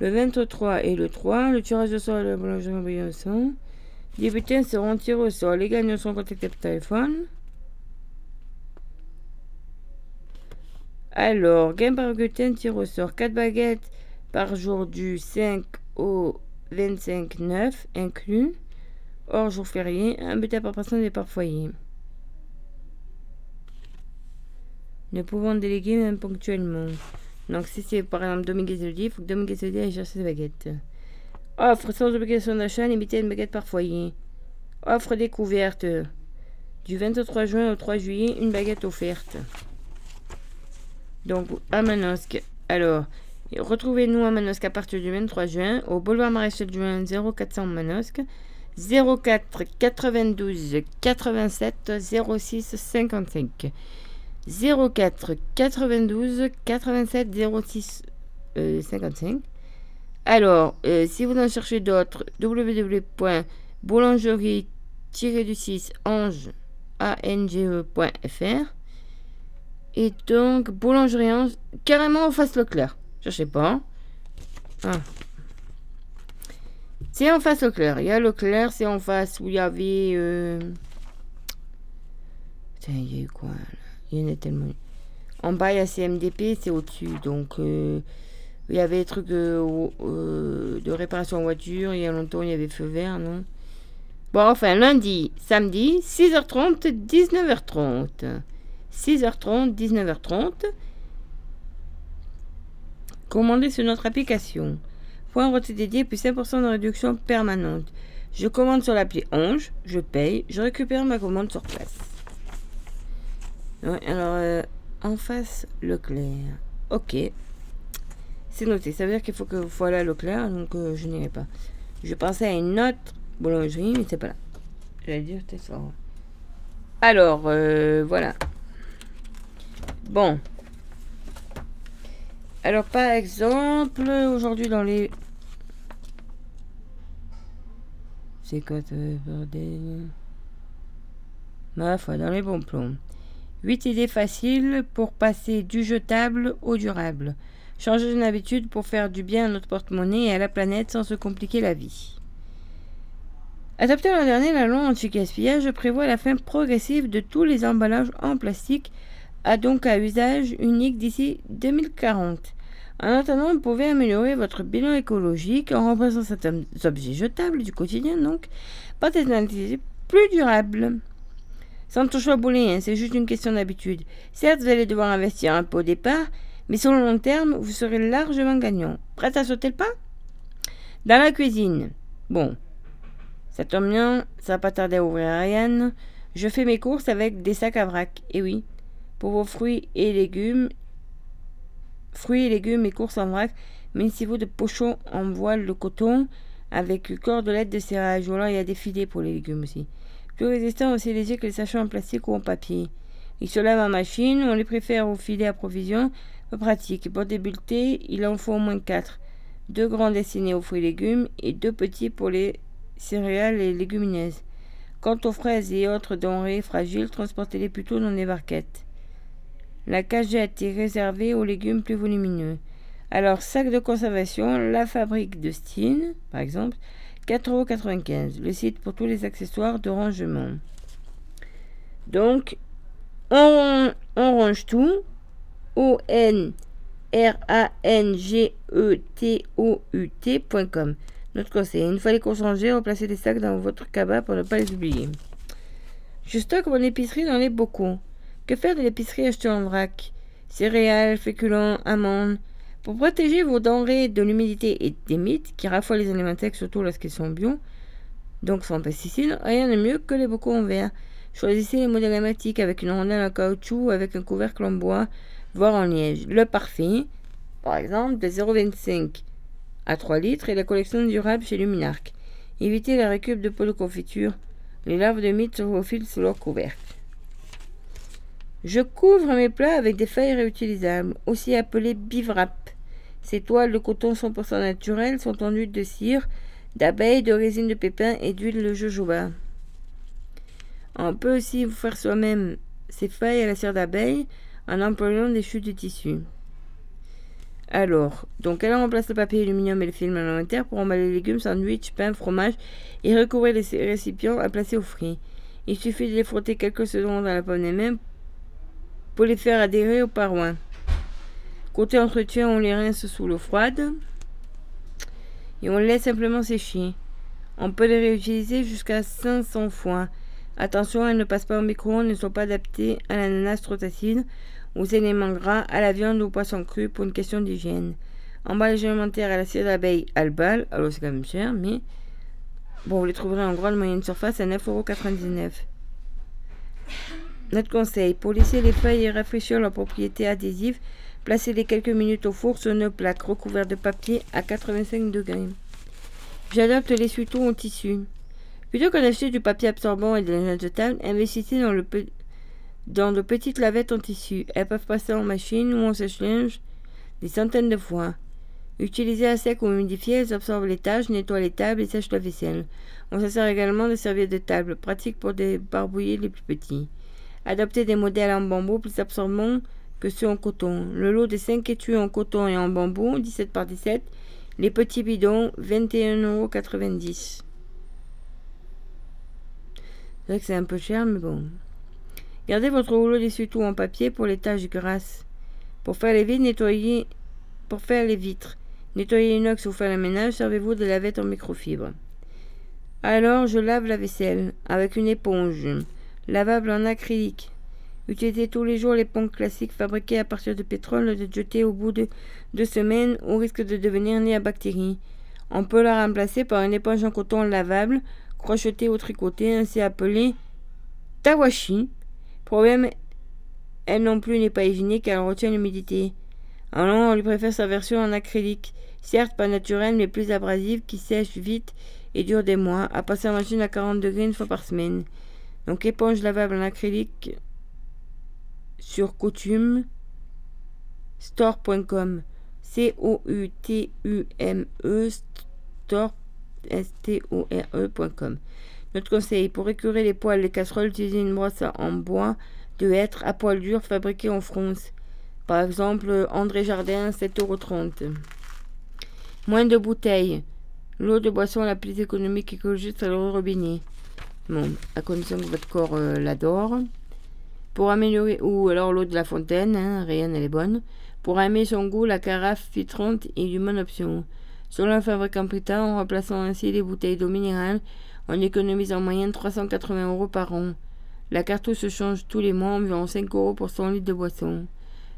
le 23 et le 3, le tirage au sort de la boulangerie Briançon. Les bulletins seront tirés au sort. Les gagnants seront contactés par téléphone. Alors, gain par bulletin, tir au sort. 4 baguettes par jour du 5 au 25 9 inclus. Hors jour férié, un bulletin par personne et par foyer. Ne pouvant déléguer même ponctuellement. Donc si c'est par exemple Dominique Zeldi, il faut que Dominique Zeldi aille chercher ses baguettes. Offre sans obligation d'achat, limitée une baguette par foyer. Offre découverte. Du 23 juin au 3 juillet, une baguette offerte. Donc à Manosque. Alors, retrouvez-nous à Manosque à partir du 23 juin, au boulevard Maréchal Juin 0400 Manosque. 04 92 87 06 55. 04 92 87 06 euh, 55. Alors, euh, si vous en cherchez d'autres, www.boulangerie-du-6 ange ange.fr et donc boulangerie ange carrément en face Leclerc. Cherchez pas. Ah. C'est en face Leclerc. Il y a Leclerc, c'est en face où il y avait. Euh... Putain, il y a eu quoi là? Il y en a tellement. En bas, il y a CMDP, c'est au-dessus. Donc, euh, il y avait des trucs de, euh, de réparation en voiture. Il y a longtemps, il y avait feu vert, non? Bon, enfin, lundi, samedi, 6h30, 19h30. 6h30, 19h30. Commandez sur notre application. Point rôti dédié plus 5% de réduction permanente. Je commande sur l'appli Ange, je paye, je récupère ma commande sur place. Ouais, alors, euh, en face, Leclerc. Ok. C'est noté. Ça veut dire qu'il faut que faut aller à Leclerc, donc euh, je n'irai pas. Je pensais à une autre boulangerie, mais c'est pas là. J'allais dire peut-être ça. Alors, euh, voilà. Bon. Alors, par exemple, aujourd'hui dans les. C'est quoi bordel Ma foi, dans les bons plombs. 8 idées faciles pour passer du jetable au durable. Changer une habitude pour faire du bien à notre porte-monnaie et à la planète sans se compliquer la vie. Adopté l'an dernier, la loi anti-gaspillage prévoit la fin progressive de tous les emballages en plastique, à donc à usage unique d'ici 2040. En attendant, vous pouvez améliorer votre bilan écologique en remplaçant certains objets jetables du quotidien, donc, par des alternatives plus durables. Sans toucher au boulet, hein, c'est juste une question d'habitude. Certes, vous allez devoir investir un peu au départ, mais sur le long terme, vous serez largement gagnant. Prête à sauter le pas? Dans la cuisine. Bon, ça tombe bien, ça va pas tarder à ouvrir Ariane. Je fais mes courses avec des sacs à vrac. Et oui, pour vos fruits et légumes, fruits et légumes et courses en vrac, munissez-vous de pochons en voile de coton avec cordelette de serrage. Ou alors il y a des filets pour les légumes aussi. Plus résistants aussi légers que les sachets en plastique ou en papier. Ils se lavent en machine, on les préfère au filet à provision, pratique. Pour débuter, il en faut au moins 4. Deux grands destinés aux fruits et légumes et deux petits pour les céréales et légumineuses. Quant aux fraises et autres denrées fragiles, transportez-les plutôt dans des barquettes. La cagette est réservée aux légumes plus volumineux. Alors, sac de conservation, la fabrique de Steen, par exemple, 4,95€. Le site pour tous les accessoires de rangement. Donc, on, on range tout. O-N-R-A-N-G-E-T-O-U-T.com. Notre conseil, une fois les courses rangées, replacez les sacs dans votre cabas pour ne pas les oublier. Je stocke mon épicerie dans les bocaux. Que faire de l'épicerie achetée en vrac? Céréales, féculents, amandes. Pour protéger vos denrées de l'humidité et des mythes, qui raffolent les alimentaires, surtout lorsqu'ils sont bio, donc sans pesticides, rien de mieux que les bocaux en verre. Choisissez les modèles amatiques avec une rondelle en caoutchouc ou avec un couvercle en bois, voire en liège. Le parfait, par exemple, de 0,25 à 3 litres et la collection durable chez Luminarc. Évitez la récup de pots de confiture. Les larves de mythes se faufilent sous leur couvercle. Je couvre mes plats avec des feuilles réutilisables, aussi appelées bivrap. Ces toiles de coton 100% naturelles sont enduites de cire, d'abeilles, de résine de pépins et d'huile de jojoba. On peut aussi vous faire soi-même ces feuilles à la cire d'abeille en employant des chutes de tissu. Alors, donc elle remplace le papier aluminium et le film alimentaire pour emballer les légumes, sandwichs, pain, fromage et recouvrir les récipients à placer au frais. Il suffit de les frotter quelques secondes dans la pomme des mains pour les faire adhérer aux parois. Côté entretien, on les rince sous l'eau froide et on les laisse simplement sécher. On peut les réutiliser jusqu'à 500 fois. Attention, elles ne passent pas au micro-ondes, ne sont pas adaptées à l'ananas trop aux éléments gras, à la viande ou au poisson cru pour une question d'hygiène. Emballage alimentaire à la cire d'abeille albal, alors c'est quand même cher, mais bon, vous les trouverez en grande moyenne surface à 9,99€. Notre conseil, pour laisser les feuilles et rafraîchir leurs propriétés adhésives, placez-les quelques minutes au four sur une plaque recouverte de papier à 85 degrés. J'adapte les tout en tissu. Plutôt que d'acheter du papier absorbant et de la de table, investissez dans, le dans de petites lavettes en tissu. Elles peuvent passer en machine ou en sèche-linge des centaines de fois. Utilisées à sec ou humidifiées, elles absorbent les tâches, nettoient les tables et sèchent la vaisselle. On se sert également de serviettes de table, pratiques pour des barbouillés les plus petits. Adoptez des modèles en bambou plus absorbants que ceux en coton. Le lot des 5 étuis en coton et en bambou, 17 par 17. Les petits bidons, 21,90€. C'est vrai que c'est un peu cher, mais bon. Gardez votre rouleau d'essuie-tout en papier pour les taches grasses. Pour faire les vitres, nettoyez. Pour faire les vitres, nettoyez l'inox ou faire le ménage, servez-vous de lavette en microfibre. Alors je lave la vaisselle avec une éponge lavable en acrylique. Utilisez tous les jours l'éponge classique fabriquée à partir de pétrole de jeter au bout de deux semaines au risque de devenir née à bactéries. On peut la remplacer par une éponge en coton lavable, crochetée ou tricotée, ainsi appelée tawashi. Problème, elle non plus n'est pas hygiénique car elle retient l'humidité. Alors on lui préfère sa version en acrylique, certes pas naturelle mais plus abrasive, qui sèche vite et dure des mois, à passer en machine à 40 degrés une fois par semaine. Donc éponge lavable en acrylique sur coutume store.com C-O-U-T-U-M-E store S-T-O-R-E.com Notre conseil pour écurer les poils les casseroles, utilisez une brosse en bois de hêtre à poils durs fabriquée en France. Par exemple, André Jardin, 7,30€. Moins de bouteilles. L'eau de boisson la plus économique et écologiste à l'eau robinet. Bon, à condition que votre corps euh, l'adore. Pour améliorer, ou alors l'eau de la fontaine, hein, rien, elle est bonne. Pour aimer son goût, la carafe filtrante est une bonne option. Selon un fabricant plus en remplaçant ainsi les bouteilles d'eau minérale, on économise en moyenne 380 euros par an. La cartouche se change tous les mois, environ 5 euros pour 100 litres de boisson.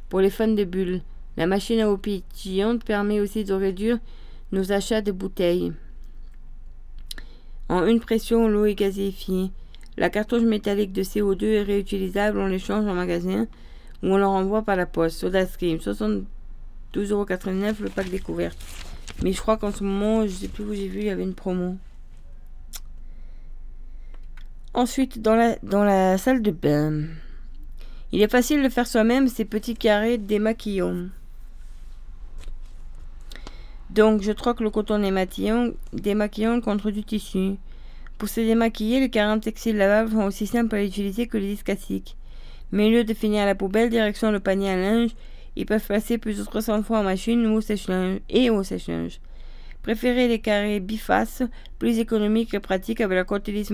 Pour les fans de bulles, la machine à eau pétillante permet aussi de réduire nos achats de bouteilles. En une pression, l'eau est gazéifiée. La cartouche métallique de CO2 est réutilisable, on l'échange en magasin ou on le renvoie par la poste. Soda Stream, 72,89€ le pack découverte. Mais je crois qu'en ce moment, je sais plus où j'ai vu, il y avait une promo. Ensuite, dans la, salle de bain, il est facile de faire soi-même ces petits carrés démaquillants. Donc, je troque le coton démaquillant, démaquillant contre du tissu. Pour se démaquiller, les 40 textiles lavables sont aussi simples à utiliser que les disques classiques. Mais au lieu de finir à la poubelle, direction le panier à linge, ils peuvent passer plus de 300 fois en machine ou au et au sèche-linge. Préférez les carrés bifaces, plus économiques et pratiques avec la cotylis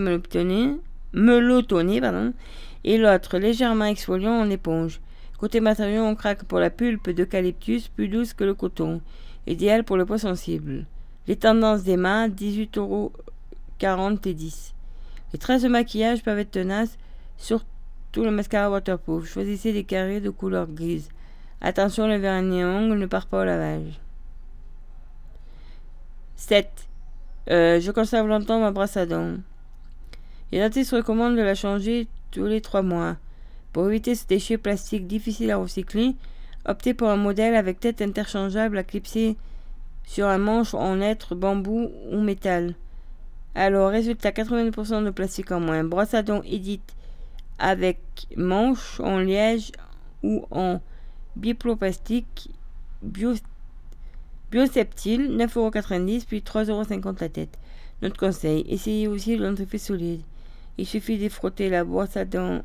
melotonée, pardon, et l'autre légèrement exfoliant en éponge. Côté matériaux, on craque pour la pulpe d'eucalyptus plus douce que le coton idéal pour le poids sensible. Les tendances des mains, 18 euros 40 et 10. Les traces de maquillage peuvent être tenaces, surtout le mascara waterproof. Choisissez des carrés de couleur grise. Attention, le vernis ongle ne part pas au lavage. 7. Euh, je conserve longtemps ma brosse à dents. Les dentistes recommandent de la changer tous les 3 mois. Pour éviter ce déchet plastique difficile à recycler, Optez pour un modèle avec tête interchangeable à clipser sur un manche en être bambou ou métal. Alors, résultat 80% de plastique en moins. Brosse à dents avec manche en liège ou en bioplastique bio, bioseptile 9,90€ puis 3,50€ la tête. Notre conseil, essayez aussi le dentifrice solide. Il suffit de frotter la brosse à dents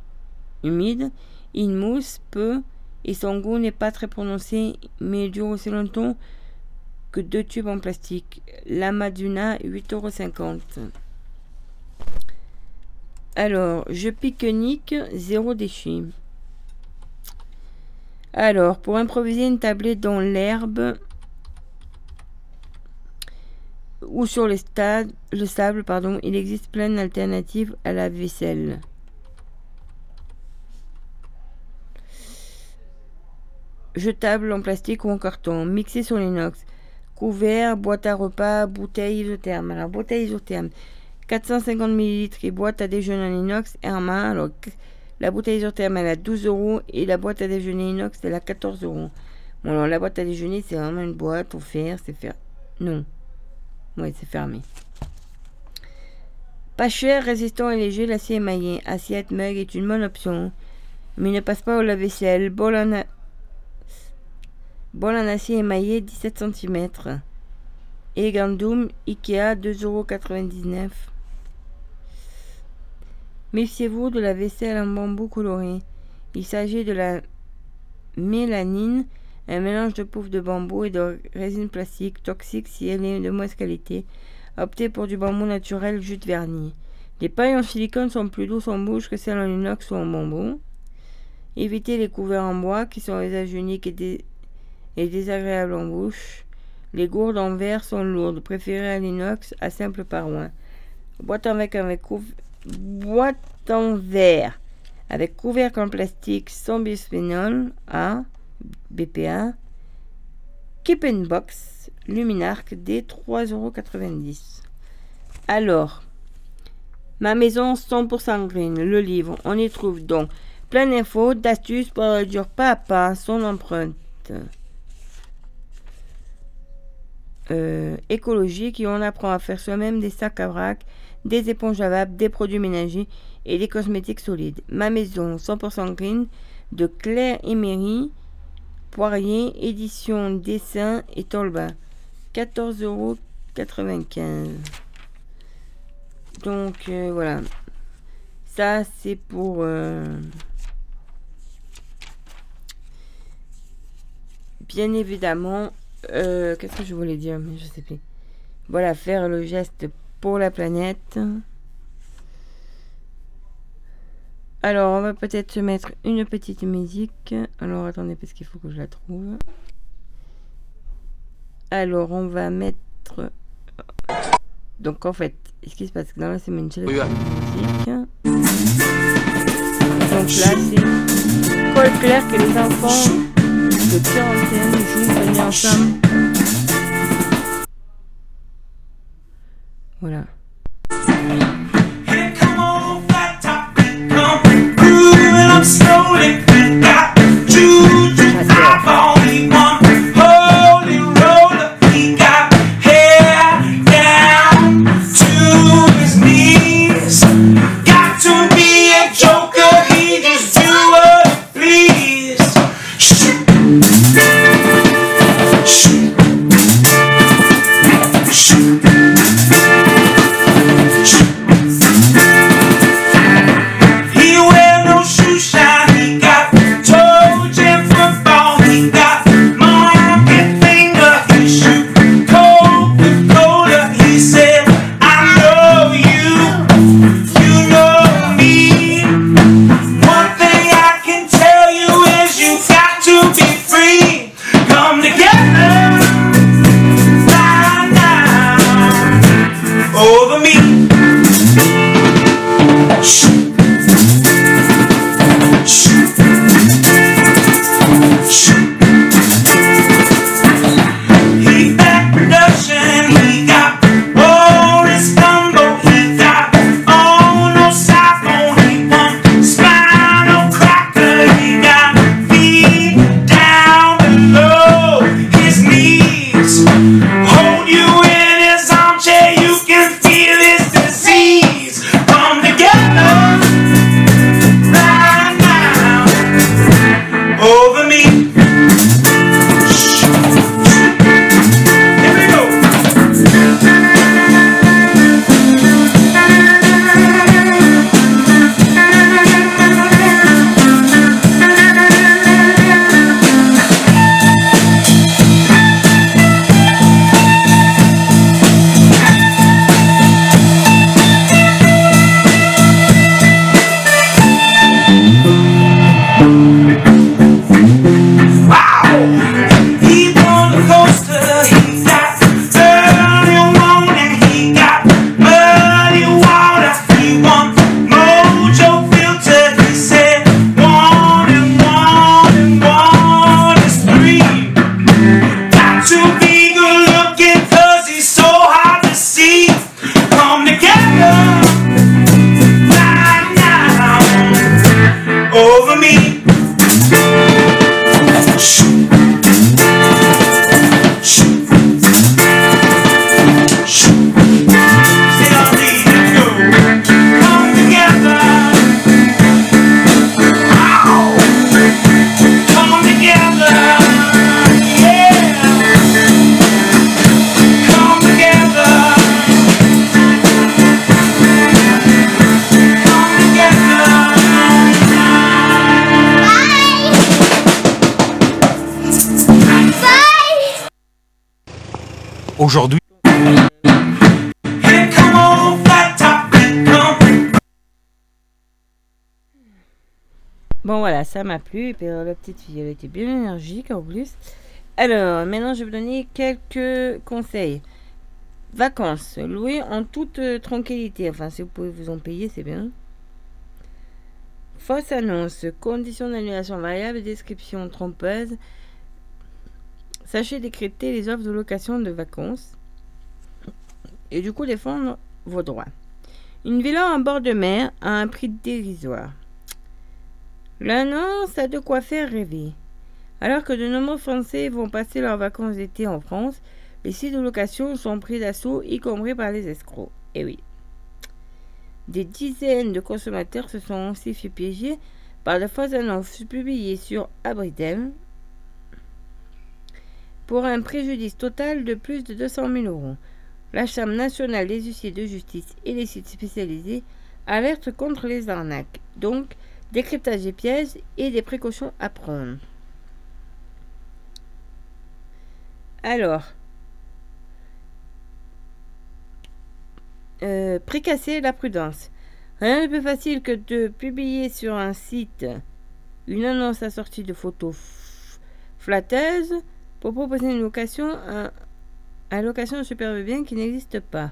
humide. Une mousse peut et son goût n'est pas très prononcé, mais dure aussi longtemps que deux tubes en plastique. La Maduna, 8,50€. Alors, je pique-nique, zéro déchet. Alors, pour improviser une tablette dans l'herbe ou sur le, sable, pardon, il existe plein d'alternatives à la vaisselle. Jetable en plastique ou en carton, mixé sur l'inox, couvert, boîte à repas, bouteille isotherme. Alors, bouteille isotherme, 450 ml et boîte à déjeuner en inox, Herma. Alors, la bouteille isotherme, elle a 12 euros et la boîte à déjeuner inox, elle a 14 euros. Bon, alors, la boîte à déjeuner, c'est vraiment une boîte au fer, c'est fer. Non. Oui, c'est fermé. Pas cher, résistant et léger, l'acier émaillé. Assiette, mug est une bonne option. Mais ne passe pas au lave-vaisselle. Bol en Bol en acier émaillé 17 cm. Et Gandum Ikea 2,99€. Méfiez-vous de la vaisselle en bambou coloré. Il s'agit de la mélanine, un mélange de poufs de bambou et de résine plastique toxique si elle est de mauvaise qualité. Optez pour du bambou naturel jute vernis. Les pailles en silicone sont plus douces en bouche que celles en inox ou en bambou. Évitez les couverts en bois qui sont les âges uniques et des et désagréable en bouche. Les gourdes en verre sont lourdes, préférées à l'inox à simple paroi. Boîte en verre avec boîte en verre avec couvercle en plastique sans bisphénol A, BPA, Keep in Box, Luminarc D 3,90€. Alors, ma maison 100% green, le livre, on y trouve donc plein d'infos, d'astuces pour réduire pas à pas son empreinte euh, écologique et on apprend à faire soi-même des sacs à vrac, des éponges lavables, des produits ménagers et des cosmétiques solides. Ma maison 100% green de Claire Emery, Poirier, édition dessin et Tolba. 14,95€. Donc euh, voilà. Ça c'est pour... euh, Bien évidemment, euh, qu'est-ce que je voulais dire? Je sais plus. Voilà, faire le geste pour la planète. Alors, on va peut-être se mettre une petite musique. Alors, attendez, parce qu'il faut que je la trouve. Alors, on va mettre. Donc, en fait, ce qui se passe, c'est que dans la semaine, j'ai la musique. Donc là, c'est Col clair que les enfants de quarantaine jouent venir ensemble. Voilà. I'm slowly petite fille, elle était bien énergique en plus. Alors, maintenant je vais vous donner quelques conseils. Vacances, louées en toute euh, tranquillité. Enfin, si vous pouvez vous en payer, c'est bien. Fausse annonce, conditions d'annulation variable, description trompeuse. Sachez décrypter les offres de location de vacances et du coup défendre vos droits. Une villa en bord de mer à un prix dérisoire. L'annonce a de quoi faire rêver. Alors que de nombreux Français vont passer leurs vacances d'été en France, les sites de location sont pris d'assaut, y compris par les escrocs. Et oui. Des dizaines de consommateurs se sont aussi fait piéger par de fausses annonces publiées sur Abritel pour un préjudice total de plus de 200 000 euros. La Chambre nationale des huissiers de justice et les sites spécialisés alertent contre les arnaques, donc décryptage des pièges et des précautions à prendre. Alors, euh, précasser la prudence. Rien de plus facile que de publier sur un site une annonce assortie de photos flatteuses pour proposer une location à, à location superbe bien qui n'existe pas.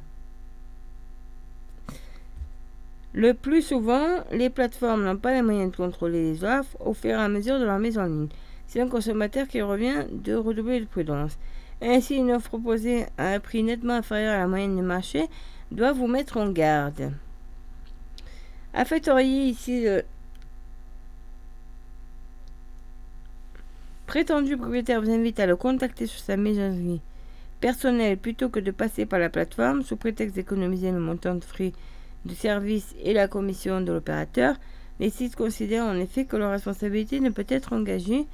Le plus souvent, les plateformes n'ont pas les moyens de contrôler les offres au fur et à mesure de leur mise en ligne. C'est un consommateur qui revient de redoubler de prudence. Ainsi, une offre proposée à un prix nettement inférieur à la moyenne du marché doit vous mettre en garde. Affecteriez ici le prétendu propriétaire vous invite à le contacter sur sa messagerie personnelle plutôt que de passer par la plateforme sous prétexte d'économiser le montant de frais de service et la commission de l'opérateur. Les sites considèrent en effet que leur responsabilité ne peut être engagée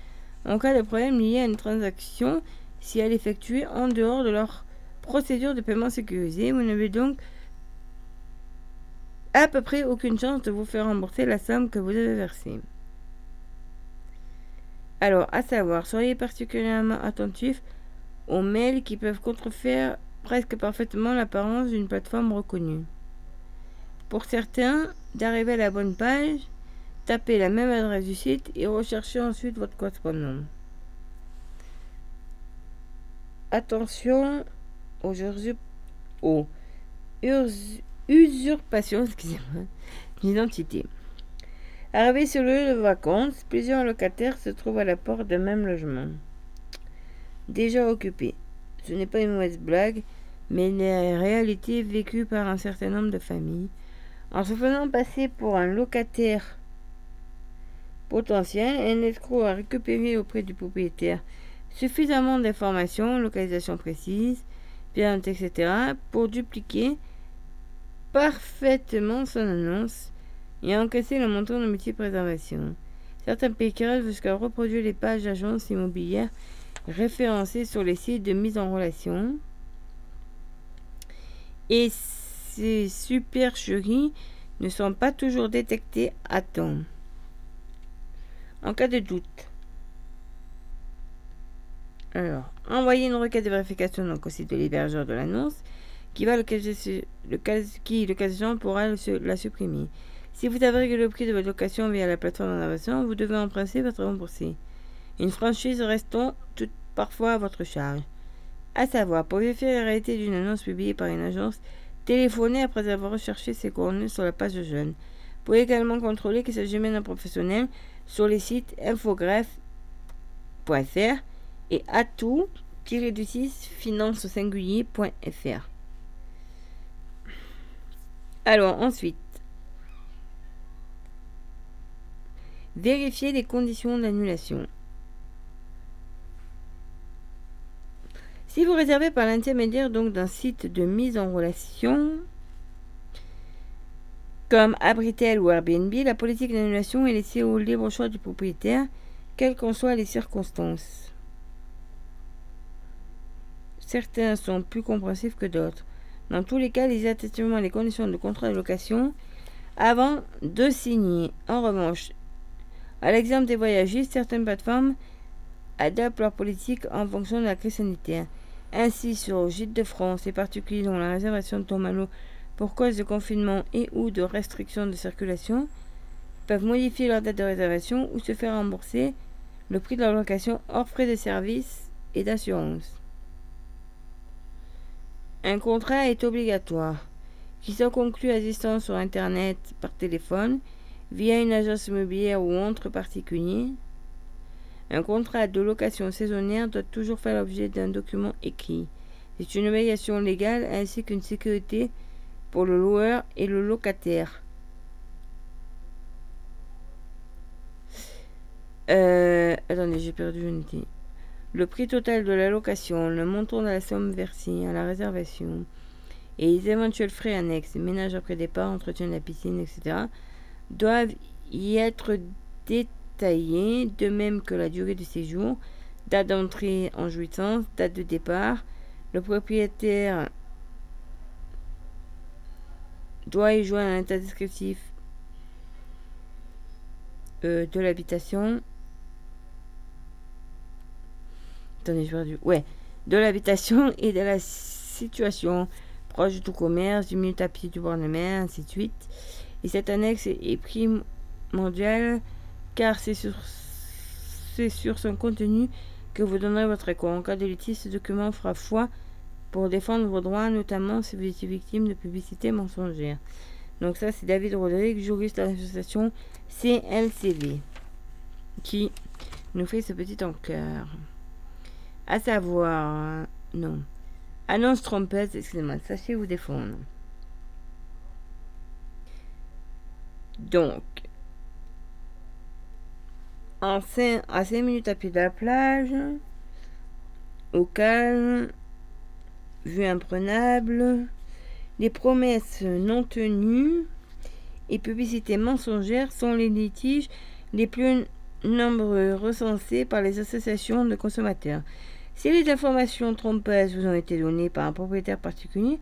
en cas de problème lié à une transaction si elle est effectuée en dehors de leur procédure de paiement sécurisée. Vous n'avez donc à peu près aucune chance de vous faire rembourser la somme que vous avez versée. Alors, à savoir, soyez particulièrement attentifs aux mails qui peuvent contrefaire presque parfaitement l'apparence d'une plateforme reconnue. Pour certains, d'arriver à la bonne page, tapez la même adresse du site et recherchez ensuite votre correspondant. Attention aux, usurpations d'identité. Arrivé sur le lieu de vacances, plusieurs locataires se trouvent à la porte d'un même logement. Déjà occupé. Ce n'est pas une mauvaise blague, mais la réalité vécue par un certain nombre de familles. En se faisant passer pour un locataire potentiel, un escroc a récupéré auprès du propriétaire suffisamment d'informations, localisation précise, pièces, etc., pour dupliquer parfaitement son annonce et encaisser le montant de multi-préservation. Certains péqueurs jusqu'à reproduire les pages d'agences immobilières référencées sur les sites de mise en relation. Et ces supercheries ne sont pas toujours détectées à temps. En cas de doute, alors, envoyez une requête de vérification au site de l'hébergeur de l'annonce qui va le cas, le pourra la supprimer. Si vous avez réglé le prix de votre location via la plateforme d'innovation, vous devez en principe être remboursé. Une franchise restant tout, parfois à votre charge. À savoir, pour vérifier la réalité d'une annonce publiée par une agence, téléphonez après avoir recherché ses coordonnées sur la page de jeune. Vous pouvez également contrôler qu'il s'agit d'un professionnel sur les sites infogreffe.fr et atout-du-6 finance au singulier.fr. Alors ensuite, vérifier les conditions d'annulation. Si vous réservez par l'intermédiaire donc d'un site de mise en relation comme Abritel ou Airbnb, la politique d'annulation est laissée au libre choix du propriétaire, quelles qu'en soient les circonstances. Certains sont plus compréhensifs que d'autres. Dans tous les cas, lisez attentivement les conditions de contrat de location avant de signer. En revanche, à l'exemple des voyagistes, certaines plateformes adaptent leur politique en fonction de la crise sanitaire. Ainsi, sur Gîtes de France, les particuliers dont la réservation tombe à l'eau pour cause de confinement et ou de restrictions de circulation peuvent modifier leur date de réservation ou se faire rembourser le prix de leur location hors frais de service et d'assurance. Un contrat est obligatoire, qu'il soit conclu à distance sur Internet, par téléphone, via une agence immobilière ou entre particuliers. Un contrat de location saisonnière doit toujours faire l'objet d'un document écrit. C'est une obligation légale ainsi qu'une sécurité pour le loueur et le locataire. Euh, attendez, j'ai perdu une. Le prix total de la location, le montant de la somme versée à la réservation et les éventuels frais annexes, ménage après départ, entretien de la piscine, etc., doivent y être détaillés, de même que la durée du séjour, date d'entrée en jouissance, date de départ. Le propriétaire doit y joindre un état descriptif euh, de l'habitation. Attendez, j'ai perdu. Ouais. De l'habitation et de la situation proche du tout commerce, du milieu pied du bord de mer, ainsi de suite. Et cette annexe est primordiale car c'est sur, son contenu que vous donnerez votre accord. En cas de litige, ce document fera foi pour défendre vos droits, notamment si vous étiez victime de publicité mensongère. Donc ça, c'est David Roderick, juriste à l'association CLCV, qui nous fait ce petit encart. À savoir, non. Annonce trompeuse, excusez-moi, sachez vous défendre. Donc, en cinq, à 5 minutes à pied de la plage, au calme, vue imprenable, les promesses non tenues et publicités mensongères sont les litiges les plus nombreux recensés par les associations de consommateurs. Si les informations trompeuses vous ont été données par un propriétaire particulier,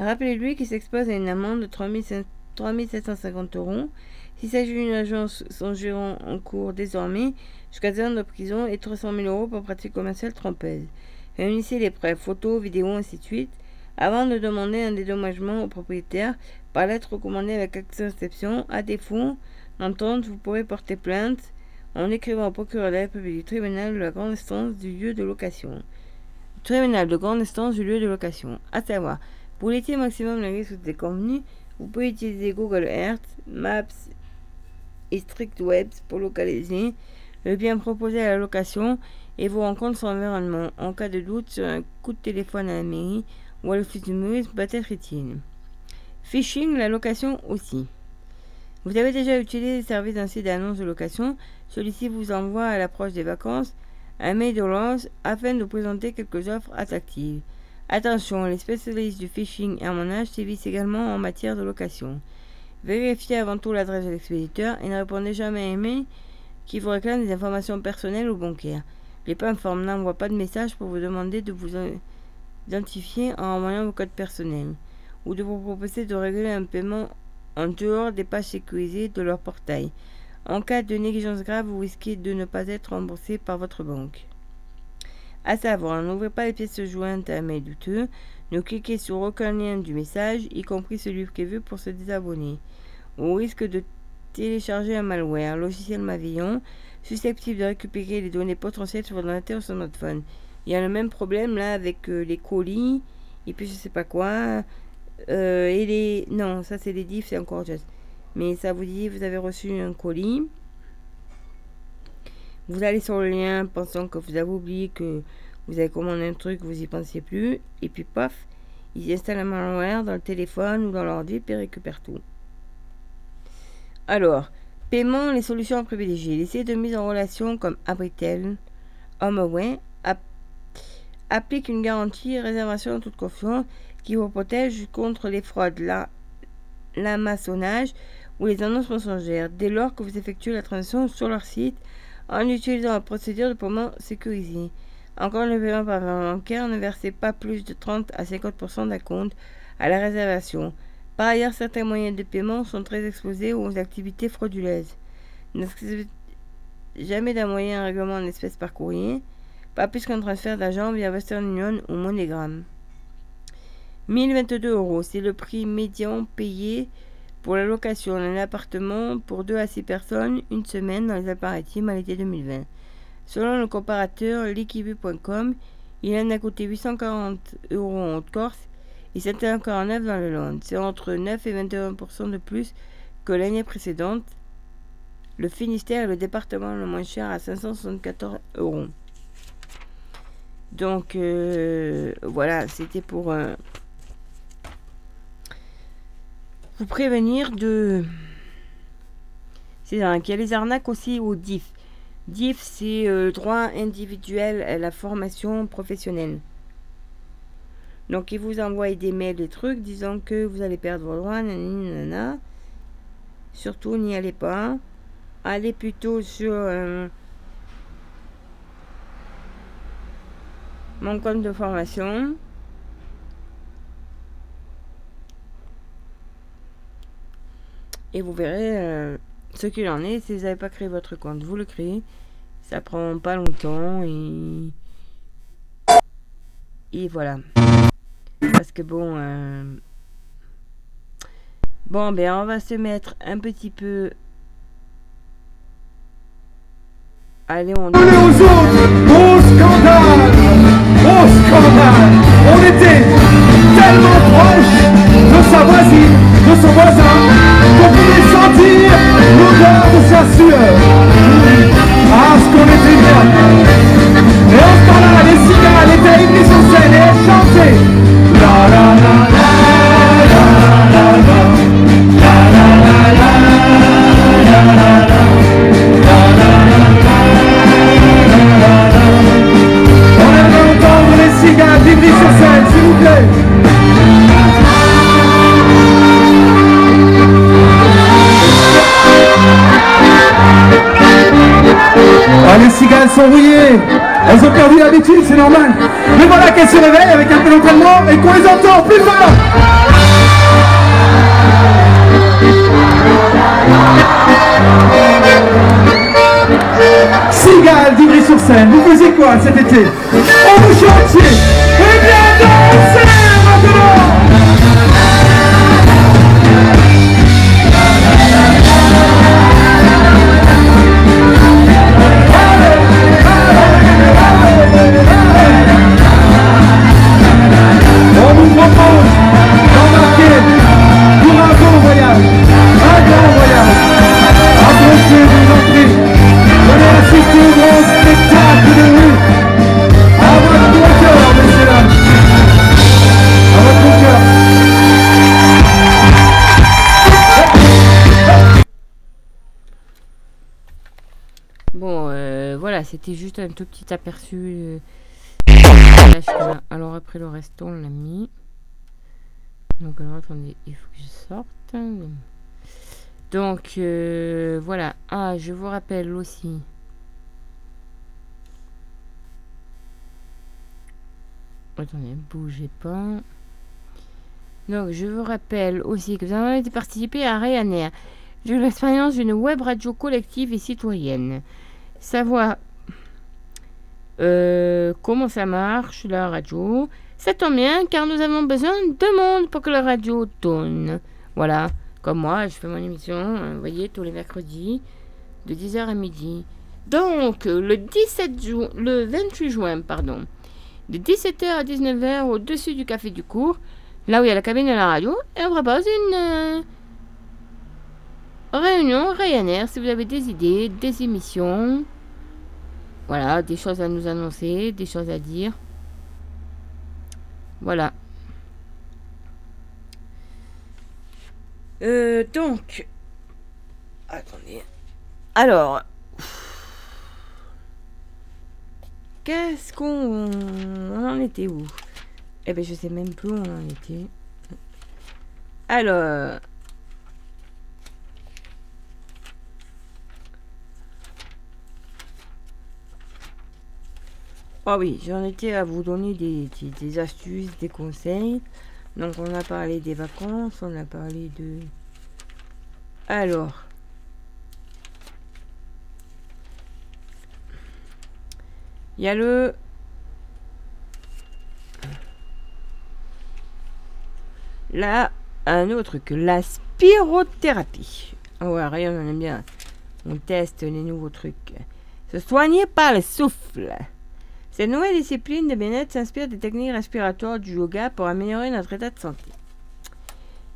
rappelez-lui qu'il s'expose à une amende de 3750 euros. S'il s'agit d'une agence, son gérant en cours désormais jusqu'à 10 ans de prison et 300 000 euros pour pratique commerciale trompeuse. Réunissez les preuves, photos, vidéos, ainsi de suite, avant de demander un dédommagement au propriétaire par lettre recommandée avec exception. À défaut d'entente, vous pourrez porter plainte en écrivant au procureur de la République du tribunal de la grande instance du lieu de location. Tribunal de grande instance du lieu de location. À savoir, pour l'étier maximum de risque des convenus, vous pouvez utiliser Google Earth, Maps et Strict Webs pour localiser le bien proposé à la location et vous rencontre son environnement. En cas de doute sur un coup de téléphone à la mairie ou à l'office du tourisme peut être utile. Phishing, la location aussi. Vous avez déjà utilisé les services d'un site d'annonce de location. Celui-ci vous envoie à l'approche des vacances un mail de lance afin de vous présenter quelques offres attractives. Attention, les spécialistes du phishing et à mon âge sévissent également en matière de location. Vérifiez avant tout l'adresse de l'expéditeur et ne répondez jamais à un mail qui vous réclame des informations personnelles ou bancaires. Les plateformes n'envoient pas de message pour vous demander de vous identifier en envoyant vos codes personnels ou de vous proposer de régler un paiement en dehors des pages sécurisées de leur portail. En cas de négligence grave, vous risquez de ne pas être remboursé par votre banque. À savoir, n'ouvrez pas les pièces jointes à un mail douteux, ne cliquez sur aucun lien du message, y compris celui prévu pour se désabonner. Au risque de télécharger un malware, logiciel malveillant, susceptible de récupérer les données potentielles sur votre ordinateur ou smartphone. Il y a le même problème là avec euh, les colis, et puis je sais pas quoi. Euh, et les. Non, ça c'est les diffs, c'est encore chose. Mais ça vous dit, vous avez reçu un colis. Vous allez sur le lien pensant que vous avez oublié que vous avez commandé un truc, vous y pensiez plus. Et puis paf, ils installent un malware dans le téléphone ou dans l'ordi et récupèrent tout. Alors, paiement, les solutions à privilégier. Les sites de mise en relation comme Abritel, HomeAway app appliquent une garantie réservation en toute confiance qui vous protège contre les fraudes, l'amassonnage ou les annonces mensongères dès lors que vous effectuez la transaction sur leur site en utilisant la procédure de paiement sécurisée. Encore le paiement par bancaire, ne versez pas plus de 30 à 50% d'un compte à la réservation. Par ailleurs, certains moyens de paiement sont très exposés aux activités frauduleuses. Jamais d'un moyen règlement en espèces par courrier, pas plus qu'un transfert d'argent via Western Union ou MoneyGram. 1022 euros, c'est le prix médian payé pour la location d'un appartement pour 2 à 6 personnes une semaine dans les Alpes-Maritimes à l'été 2020. Selon le comparateur liquibu.com, il en a coûté 840 euros en Corse et c'était encore neuf dans le Land. C'est entre 9 et 21% de plus que l'année précédente. Le Finistère est le département le moins cher à 574 euros. Donc euh, voilà, c'était pour euh, vous prévenir de. C'est qu'il y a les arnaques aussi au DIF. DIF, c'est euh, droit individuel à la formation professionnelle. Donc, ils vous envoient des mails, des trucs disant que vous allez perdre vos droits, nanana. Surtout, n'y allez pas. Allez plutôt sur euh, mon compte de formation. Et vous verrez euh, ce qu'il en est. Si vous n'avez pas créé votre compte, vous le créez. Ça prend pas longtemps et. Et voilà. Parce que bon. euh, Bon, ben on va se mettre un petit peu. Allez, on. Au scandale Au scandale On était tellement proche de sa voisine, de son voisin, qu'on pouvait sentir l'odeur de sa sueur. Ah, ce qu'on était bien Et en ce temps-là, les cigales étaient sur scène et chantaient. Ah, les cigales sont rouillées. Elles ont perdu l'habitude, c'est normal. Mais voilà qu'elles se réveillent avec un peu d'entraînement et qu'on les entend plus fort. Cigales d'Ivry sur scène, vous faisiez quoi cet été? On vous chantiez Eh bien juste un tout petit aperçu. euh. Alors après le reste, on l'a mis. Donc alors attendez, il faut que je sorte. Donc euh, voilà. Ah, je vous rappelle aussi. Attendez, bougez pas. Donc je vous rappelle aussi que vous avez participé à Ryanair. J'ai l'expérience d'une web radio collective et citoyenne. Savoir euh, comment ça marche la radio? Ça tombe bien car nous avons besoin de monde pour que la radio tourne. Voilà, comme moi, je fais mon émission, euh, vous voyez, tous les mercredis, de 10h à midi. Donc, le 17 juin, le 28 juin, pardon, de 17h à 19h au-dessus du café du cours, là où il y a la cabine de la radio, et on propose une euh, réunion Ryanair si vous avez des idées, des émissions. Voilà, des choses à nous annoncer, des choses à dire. Voilà. Euh, donc. Attendez. Alors. Qu'est-ce qu'on. On en était où? Eh ben, je sais même plus où on en était. Alors. Ah oui, j'en étais à vous donner des, astuces, des conseils. Donc on a parlé des vacances, on a parlé de... Alors. Il y a le... Là, un autre que la spirothérapie. Ah ouais, rien, on aime bien. On teste les nouveaux trucs. Se soigner par le souffle. Cette nouvelle discipline de bien-être s'inspire des techniques respiratoires du yoga pour améliorer notre état de santé.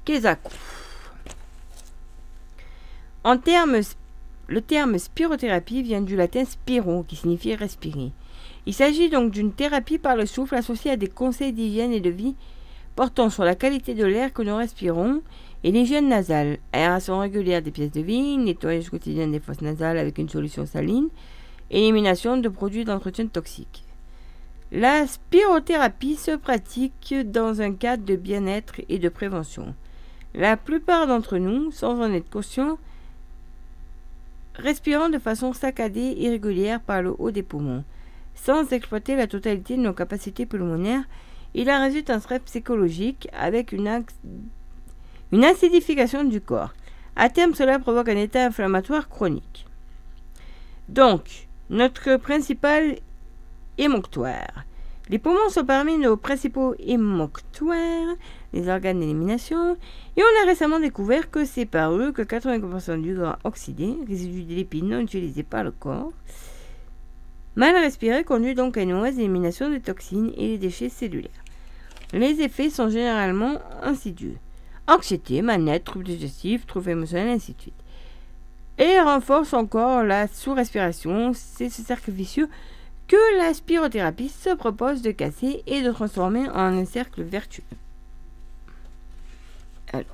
Kezaku. En termes, le terme spirothérapie vient du latin spiro, qui signifie respirer. Il s'agit donc d'une thérapie par le souffle associée à des conseils d'hygiène et de vie portant sur la qualité de l'air que nous respirons et l'hygiène nasale, aération régulière des pièces de vie, nettoyage quotidien des fosses nasales avec une solution saline, élimination de produits d'entretien toxiques. La spirothérapie se pratique dans un cadre de bien-être et de prévention. La plupart d'entre nous, sans en être conscients, respirons de façon saccadée et irrégulière par le haut des poumons. Sans exploiter la totalité de nos capacités pulmonaires, il en résulte un stress psychologique avec une, une acidification du corps. À terme, cela provoque un état inflammatoire chronique. Donc, notre principal Les poumons sont parmi nos principaux émonctoires, les organes d'élimination, et on a récemment découvert que c'est par eux que 80% du gras oxydé, résidu de lipides non utilisés par le corps, mal respiré conduit donc à une mauvaise élimination des toxines et des déchets cellulaires. Les effets sont généralement insidieux. Anxiété, mal-être, troubles digestifs, troubles émotionnels, ainsi de suite. Et renforce encore la sous-respiration, c'est ce cercle vicieux que la spirothérapie se propose de casser et de transformer en un cercle vertueux. Alors,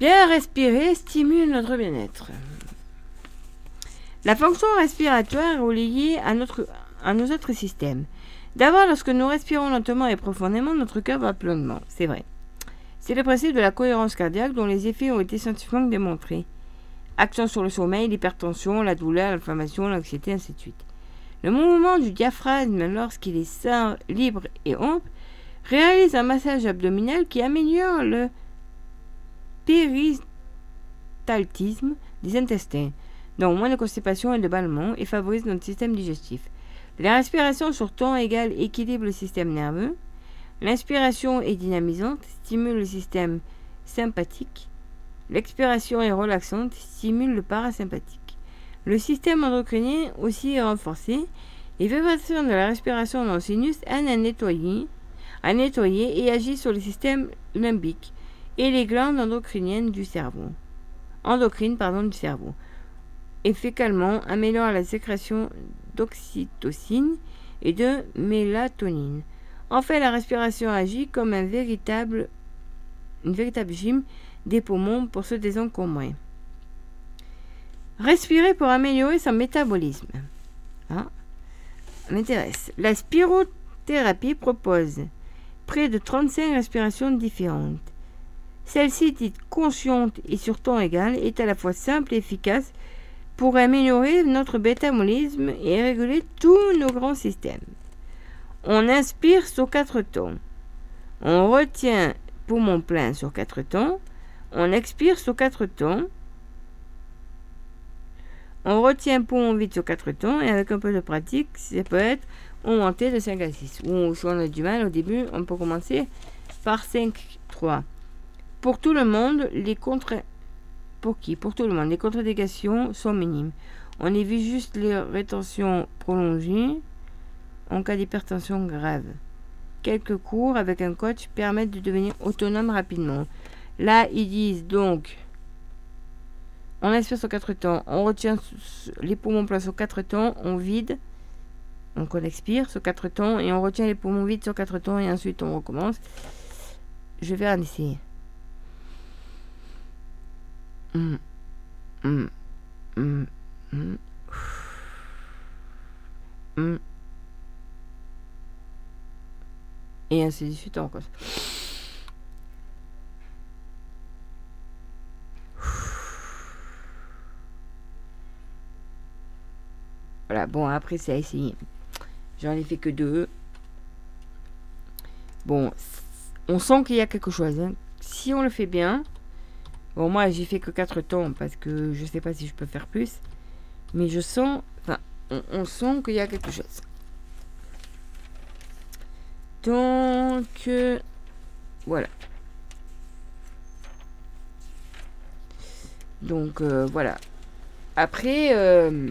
bien respirer stimule notre bien-être. La fonction respiratoire est reliée à, à nos autres systèmes. D'abord, lorsque nous respirons lentement et profondément, notre cœur bat pleinement. C'est vrai. C'est le principe de la cohérence cardiaque dont les effets ont été scientifiquement démontrés. Action sur le sommeil, l'hypertension, la douleur, l'inflammation, l'anxiété, ainsi de suite. Le mouvement du diaphragme lorsqu'il est sain, libre et ample réalise un massage abdominal qui améliore le péristaltisme des intestins, donc moins de constipation et de ballonnement, et favorise notre système digestif. La respiration sur temps égal équilibre le système nerveux. L'inspiration est dynamisante, stimule le système sympathique. L'expiration est relaxante, stimule le parasympathique. Le système endocrinien aussi est renforcé. Les vibrations de la respiration dans le sinus à nettoyer, à nettoyer et agit sur le système limbique et les glandes endocriniennes du cerveau. Endocrine, pardon, du cerveau. Et fécalement améliore la sécrétion d'oxytocine et de mélatonine. En fait, la respiration agit comme un véritable, une véritable gym des poumons pour se désencombrer. Respirer pour améliorer son métabolisme. Ça m'intéresse. La spirothérapie propose près de 35 respirations différentes. Celle-ci, dite consciente et sur temps égal, est à la fois simple et efficace pour améliorer notre métabolisme et réguler tous nos grands systèmes. On inspire sur quatre temps. On retient poumon plein sur quatre temps. On expire sur quatre temps. On retient poumon vide sur quatre temps et avec un peu de pratique, ça peut être augmenté de 5 à 6. Ou si on a du mal au début, on peut commencer par 5, 3. Pour tout le monde, les contre pour qui? Pour tout le monde. Les contre-indications sont minimes. On évite juste les rétentions prolongées en cas d'hypertension grave. Quelques cours avec un coach permettent de devenir autonome rapidement. Là, ils disent donc on inspire sur 4 temps, on retient les poumons pleins sur 4 temps, on vide, donc on expire sur 4 temps et on retient les poumons vides sur 4 temps et ensuite on recommence. Je vais en essayer. Mm. Mm. Mm. Et ainsi de suite encore. Bon, après, c'est à essayer. J'en ai fait que deux. Bon, on sent qu'il y a quelque chose. hein. Si on le fait bien, bon, moi, j'ai fait que quatre temps parce que je sais pas si je peux faire plus. Mais je sens, enfin, on, on sent qu'il y a quelque chose. Donc, euh, voilà. Donc, euh, voilà. Après, euh,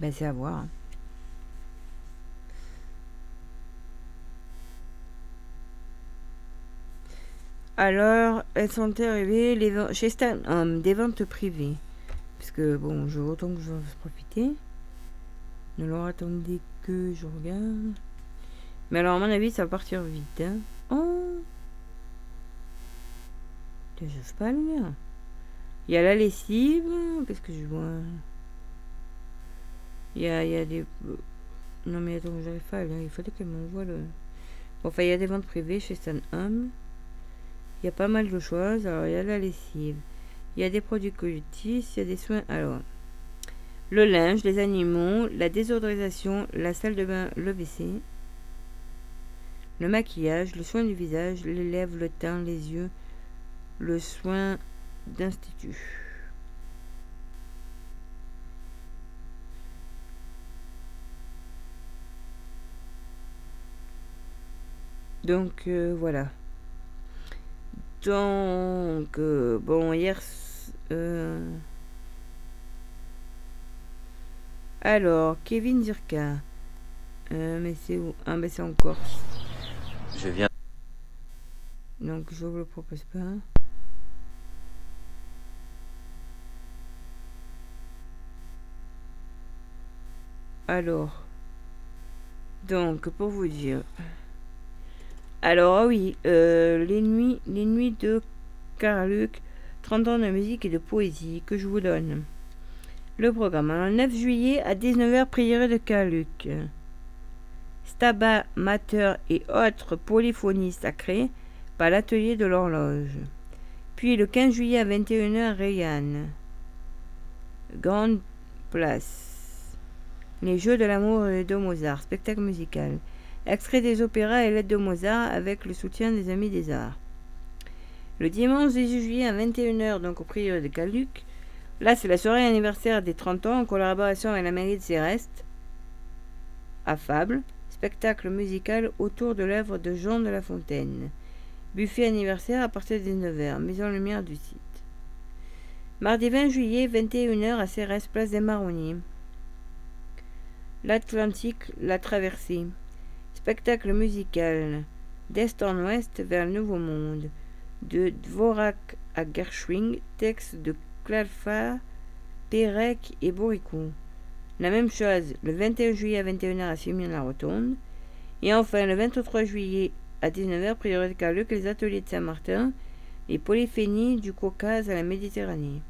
Ben, c'est à voir. hein. Alors, elles sont arrivées les chez Stan Home, des ventes privées. Parce que, bon, je, autant que je en profiter. Ne leur attendez que je regarde. Mais alors, à mon avis, ça va partir vite. Hein. Oh J'ose pas le lire. Il y a la lessive. Qu'est-ce que je vois Il y a, y a des. Non, mais attends, j'arrive pas. Il fallait qu'elle m'envoie le. Bon, enfin, il y a des ventes privées chez Stan Home. Il y a pas mal de choses. Alors, il y a la lessive. Il y a des produits collectifs. Il y a des soins. Alors, le linge, les animaux, la désodorisation, la salle de bain, le WC, le maquillage, le soin du visage, les lèvres, le teint, les yeux, le soin d'institut. Donc euh, voilà. Donc euh, bon hier euh, alors Kevin Zirka. Mais c'est où? Ah mais c'est en Corse. Je viens. Donc je vous le propose pas. Alors, donc pour vous dire, alors ah oui, euh, les nuits, les nuits de Carluc, 30 ans de musique et de poésie que je vous donne. Le programme, alors, le 9 juillet à 19h, prière de Carluc. Stabat, Mater et autres polyphonies sacrées par l'atelier de l'horloge. Puis le 15 juillet à 21h, Rayanne. Grande place. Les Jeux de l'amour de Mozart, spectacle musical. Extrait des opéras et lettres de Mozart avec le soutien des Amis des Arts. Le dimanche 18 juillet à 21h, donc au prieur de Caluc. Là, c'est la soirée anniversaire des 30 ans en collaboration avec la mairie de Céreste. Affable. Spectacle musical autour de l'œuvre de Jean de La Fontaine. Buffet anniversaire à partir de 19h, mise en lumière du site. Mardi 20 juillet, 21h à Cérès, place des Marronniers. L'Atlantique, la traversée. Spectacle musical d'est en ouest vers le Nouveau Monde. De Dvorak à Gershwin, texte de Klalfa, Pérec et Bourricot. La même chose le 21 juillet à 21h à Simeon-la-Rotonde. Et enfin le 23 juillet à 19h, priorité Carluc, les ateliers de Saint-Martin, les polyphénies du Caucase à la Méditerranée.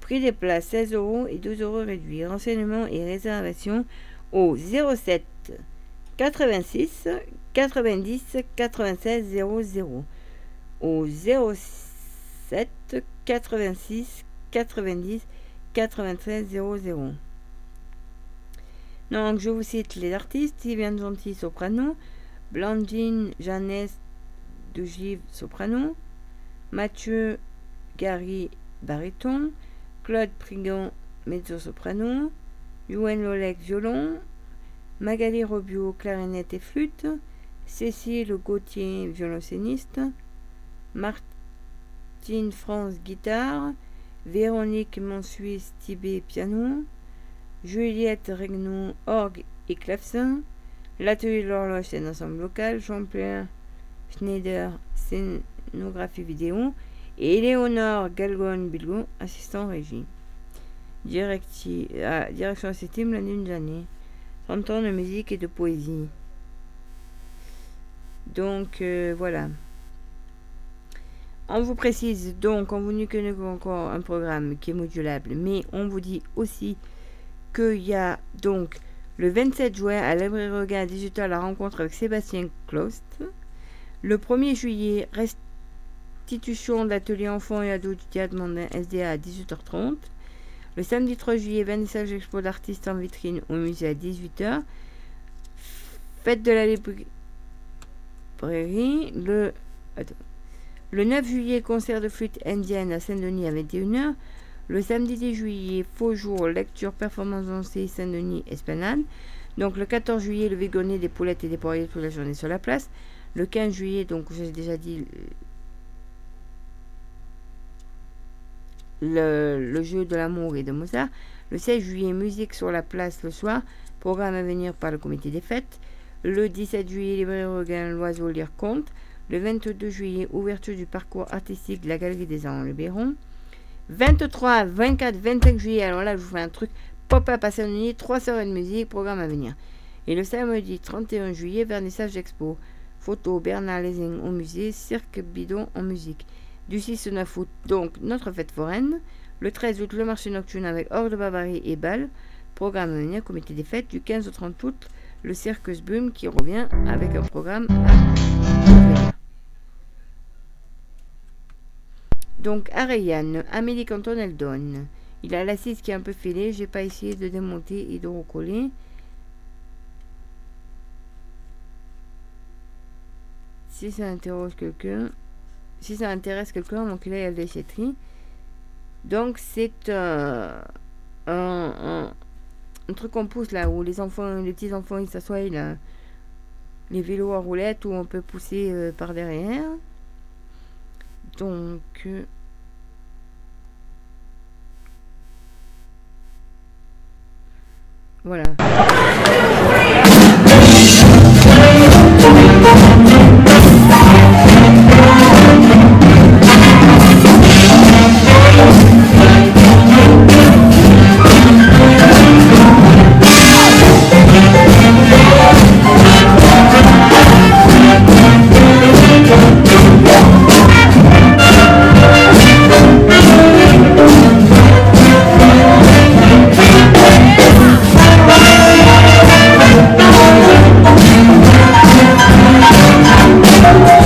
Prix des places 16 euros et 12 euros réduits. Renseignements et réservations au 07 86 90 96 00. Au 07 86 90 93 00. Donc, je vous cite les artistes. Sylviane Gentil, soprano, Blandine Jeannès de Givre, soprano, Mathieu Gary, baryton, Claude Prigant, mezzo-soprano, Youen Lolec, violon, Magali Robio, clarinette et flûte, Cécile Gauthier, violoncelliste, Martine France, guitare, Véronique Monsuisse, Tibet, piano, Juliette Regnault, orgue et clavecin, l'atelier de l'horloge, c'est un ensemble local, Jean-Pierre Schneider, scénographie vidéo, et Léonore Galgon-Bilgo, assistant régie. Ah, direction assistime la. 30 ans de musique et de poésie. Donc euh, voilà. On vous précise donc, on vous dit encore un programme qui est modulable, mais on vous dit aussi qu'il y a donc le 27 juin à l'Abri à 18h la rencontre avec Sébastien Clost. Le 1er juillet, restitution de l'atelier enfants et ados du théâtre mondain SDA à 18h30. Le samedi 3 juillet, vernissage expo d'artistes en vitrine au musée à 18h. Fête de la librairie. Le, le 9 juillet, concert de flûte indienne à Saint-Denis à 21h. Le samedi 10 juillet, faux jour, lecture, performance dansée, Saint-Denis, Esplanade. Donc le 14 juillet, le végonnet des poulettes et des poiriers toute la journée sur la place. Le 15 juillet, donc j'ai déjà dit, le, jeu de l'amour et de Mozart. Le 16 juillet, musique sur la place le soir, programme à venir par le comité des fêtes. Le 17 juillet, librairie Regain, l'oiseau lire conte. Le 22 juillet, ouverture du parcours artistique de la Galerie des Arts en Luberon. 23, 24, 25 juillet, alors là, je vous fais un truc pop-up à Saint-Denis, 3 soirées de musique, programme à venir. Et le samedi 31 juillet, vernissage d'expo. Photo Bernard Lezing au musée, Cirque Bidon en musique. Du 6 au 9 août, donc, notre fête foraine. Le 13 août, le marché nocturne avec Hors de Barbarie et Bal. Programme à comité des fêtes. Du 15 au 30 août, le Circus Boom qui revient avec un programme à Donc, à Rayanne, Amélie Canton, elle donne. Il a l'assise qui est un peu fêlée. J'ai pas essayé de démonter et de recoller. Si ça interroge quelqu'un, si ça intéresse quelqu'un, il y a la déchetterie. Donc c'est euh, un, un, truc qu'on pousse là où les enfants, les petits enfants ils s'assoient là, les vélos à roulettes où on peut pousser euh, par derrière. Donc euh, voilà. Donc euh,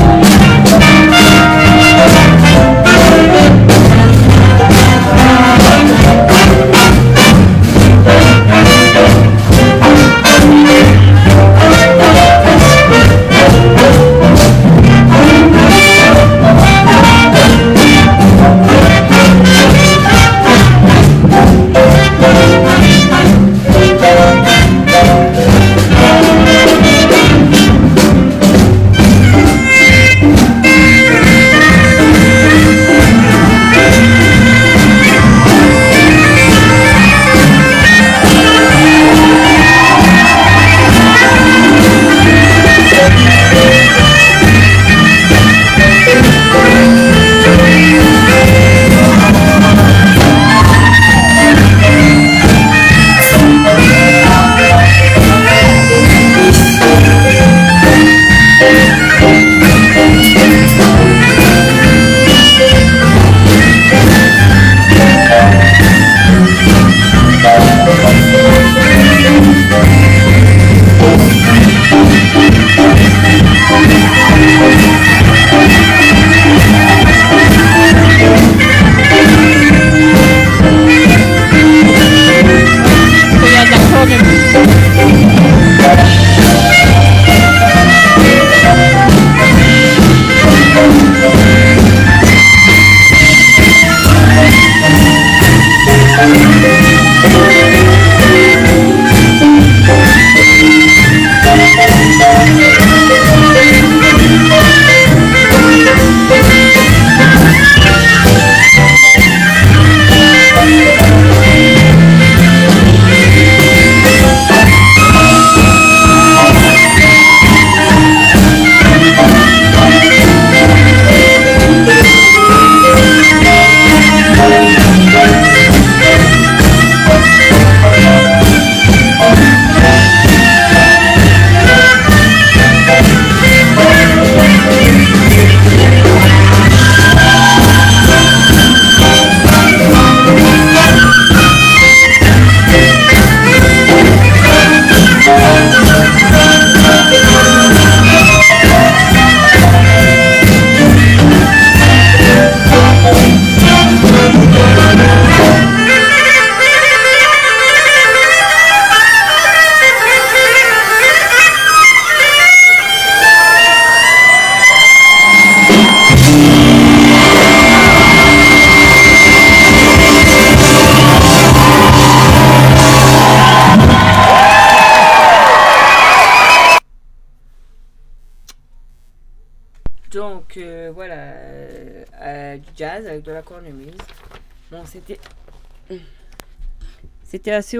Assez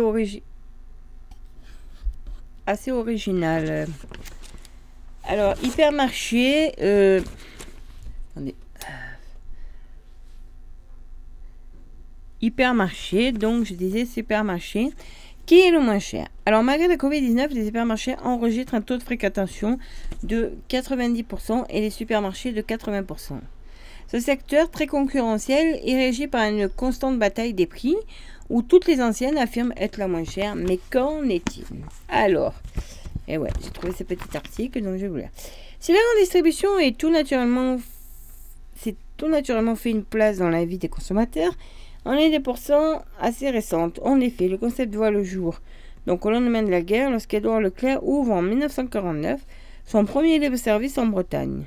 assez original. Alors, hypermarché. Euh... Hypermarché, donc je disais supermarché. Qui est le moins cher? Alors, malgré la Covid-19, les hypermarchés enregistrent un taux de fréquentation de 90% et les supermarchés de 80%. Ce secteur très concurrentiel est régi par une constante bataille des prix où toutes les anciennes affirment être la moins chère. Mais qu'en est-il? Alors, et ouais, j'ai trouvé ce petit article, donc je vais vous lire. Si la grande distribution est tout naturellement, c'est tout naturellement fait une place dans la vie des consommateurs, on est des pourcents assez récentes. En effet, le concept voit le jour. Donc au lendemain de la guerre, lorsqu'Edouard Leclerc ouvre en 1949 son premier libre-service en Bretagne.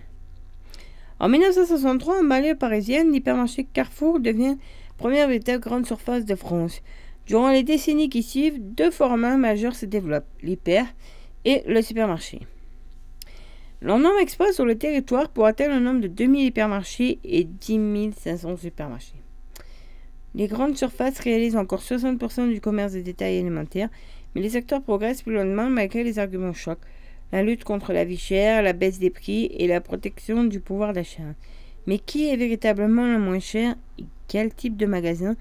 En 1963, en banlieue parisienne, l'hypermarché Carrefour devient première véritable grande surface de France. Durant les décennies qui suivent, deux formats majeurs se développent, l'hyper et le supermarché. Nombre expose sur le territoire pour atteindre le nombre de 2000 hypermarchés et 10 500 supermarchés. Les grandes surfaces réalisent encore 60% du commerce de détail alimentaire, mais les secteurs progressent plus lentement malgré les arguments chocs. La lutte contre la vie chère, la baisse des prix et la protection du pouvoir d'achat. Mais qui est véritablement le moins cher? Quel type de magasin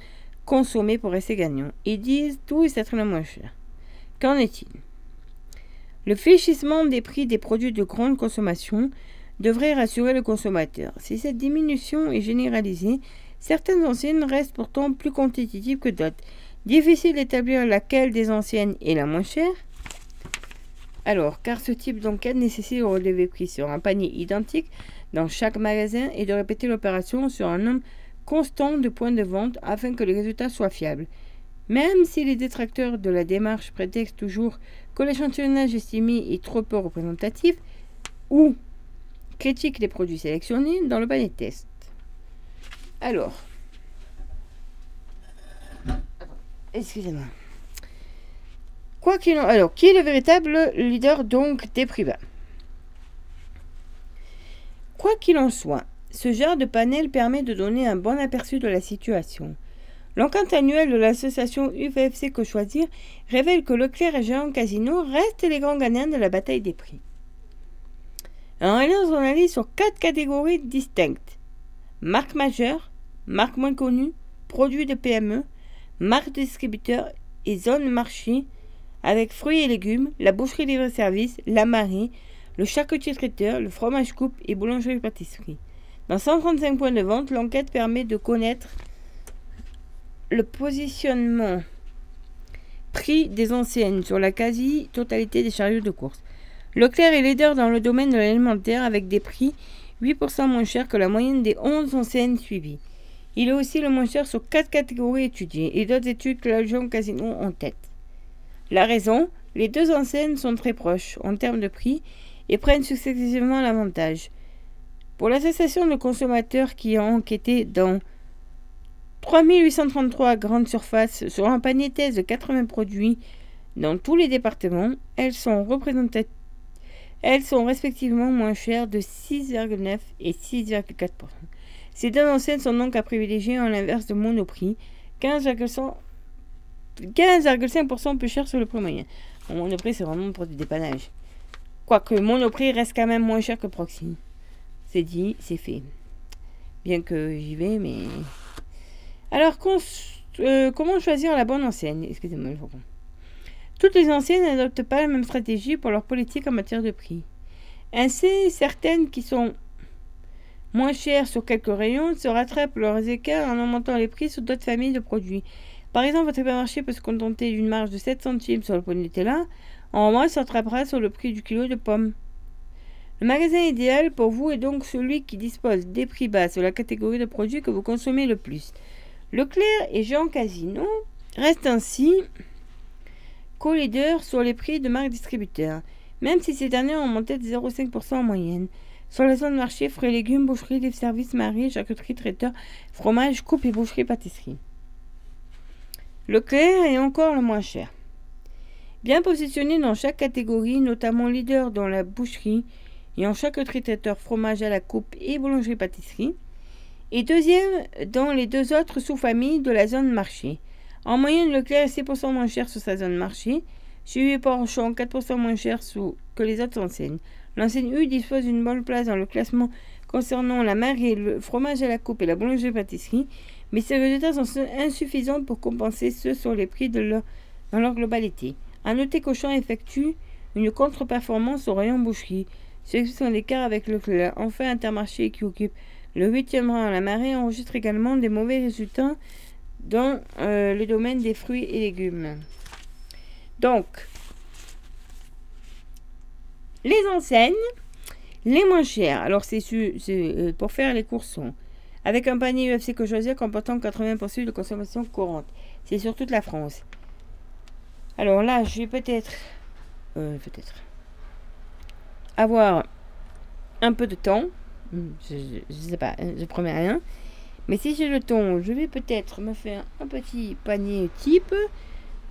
consommer pour rester gagnant Ils disent tout est être le moins cher. Qu'en est-il? Le fléchissement des prix des produits de grande consommation devrait rassurer le consommateur. Si cette diminution est généralisée, Certaines anciennes restent pourtant plus compétitives que d'autres. Difficile d'établir laquelle des anciennes est la moins chère? Alors, car ce type d'enquête nécessite de relever prix sur un panier identique dans chaque magasin et de répéter l'opération sur un nombre constant de points de vente afin que les résultats soient fiables. Même si les détracteurs de la démarche prétextent toujours que l'échantillonnage estimé est trop peu représentatif ou critiquent les produits sélectionnés dans le panier test. Alors. Excusez-moi. Quoi qu'il en... Alors, qui est le véritable leader donc des prix bas? Quoi qu'il en soit, ce genre de panel permet de donner un bon aperçu de la situation. L'enquête annuelle de l'association UFFC Que Choisir révèle que Leclerc et Géant Casino restent les grands gagnants de la bataille des prix. En réalisant son analyse sur quatre catégories distinctes marque majeure, marque moins connue, produits de PME, marque distributeur et zone marché avec fruits et légumes, la boucherie libre-service, la marée, le charcutier traiteur, le fromage coupe et boulangerie-pâtisserie. Dans 135 points de vente, l'enquête permet de connaître le positionnement prix des enseignes sur la quasi-totalité des chariots de course. Leclerc est leader dans le domaine de l'alimentaire avec des prix 8% moins chers que la moyenne des 11 enseignes suivies. Il est aussi le moins cher sur quatre catégories étudiées et d'autres études que l'agent Casino en tête. La raison Les deux enseignes sont très proches en termes de prix et prennent successivement l'avantage. Pour l'association de consommateurs qui a enquêté dans 3833 grandes surfaces sur un panier thèse de 80 produits dans tous les départements, elles sont respectivement moins chères de 6,9 et 6,4%. Ces deux enseignes sont donc à privilégier en l'inverse de Monoprix, 15,5% plus cher sur le prix moyen. Monoprix, c'est vraiment pour du dépannage. Quoique Monoprix reste quand même moins cher que Proxy. C'est dit, c'est fait. Bien que j'y vais, mais. Alors, euh, comment choisir la bonne enseigne? Excusez-moi, je. Toutes les enseignes n'adoptent pas la même stratégie pour leur politique en matière de prix. Ainsi, certaines qui sont moins chères sur quelques rayons se rattrapent leurs écarts en augmentant les prix sur d'autres familles de produits. Par exemple, votre supermarché peut se contenter d'une marge de 7 centimes sur le pot de Nutella, en moins se rattrapera sur le prix du kilo de pommes. Le magasin idéal pour vous est donc celui qui dispose des prix bas sur la catégorie de produits que vous consommez le plus. Leclerc et Jean Casino restent ainsi co-leaders sur les prix de marque distributeurs, même si ces derniers ont monté de 0,5% en moyenne. Sur les zones marché, fruits et légumes, boucherie, livres services, marie, charcuterie, traiteur, fromage, coupe et boucherie, pâtisserie. Leclerc est encore le moins cher. Bien positionné dans chaque catégorie, notamment leader dans la boucherie et en charcuterie, traiteur, fromage à la coupe et boulangerie, pâtisserie, Et deuxième dans les deux autres sous-familles de la zone marché. En moyenne, Leclerc est 6% moins cher sur sa zone marché, suivi par Auchan 4% moins cher que les autres enseignes. L'enseigne U dispose d'une bonne place dans le classement concernant la marée, le fromage à la coupe et la boulangerie-pâtisserie, mais ces résultats sont su- insuffisants pour compenser ceux sur les prix dans leur globalité. À noter qu'Auchan effectue une contre-performance au rayon boucherie, ce qui sont l'écart avec Leclerc. Enfin, Intermarché qui occupe le huitième rang à la marée enregistre également des mauvais résultats dans euh, le domaine des fruits et légumes. Donc, les enseignes les moins chères. Alors, c'est euh, pour faire les courses sont avec un panier UFC que choisir comportant 80% de consommation courante. C'est sur toute la France. Alors là, je vais peut-être, euh, peut-être avoir un peu de temps. Hmm, Je, je sais pas, je promets rien. Mais si j'ai le temps, je vais peut-être me faire un petit panier type.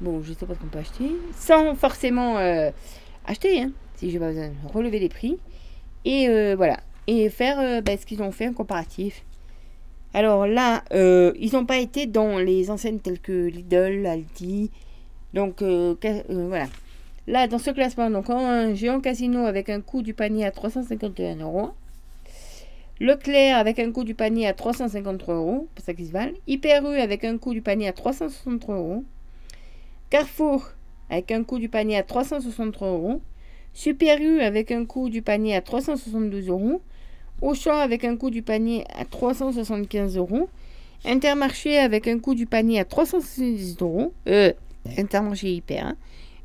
Bon, je sais pas ce qu'on peut acheter. Sans forcément euh, acheter, hein, si j'ai pas besoin de relever les prix. Et euh, voilà. Et faire euh, bah, ce qu'ils ont fait en comparatif. Alors là, ils n'ont pas été dans les enseignes telles que Lidl, Aldi. Donc voilà. Là, dans ce classement, donc un géant casino avec un coût du panier à 351 euros. Leclerc avec un coût du panier à 353 euros, pour ça qu'ils se valent. Hyper U avec un coût du panier à 363 euros. Carrefour avec un coût du panier à 363 euros. Super U avec un coût du panier à 372 euros. Auchan avec un coût du panier à 375 euros. Intermarché avec un coût du panier à 370 euros. Euh, Intermarché hyper. hein.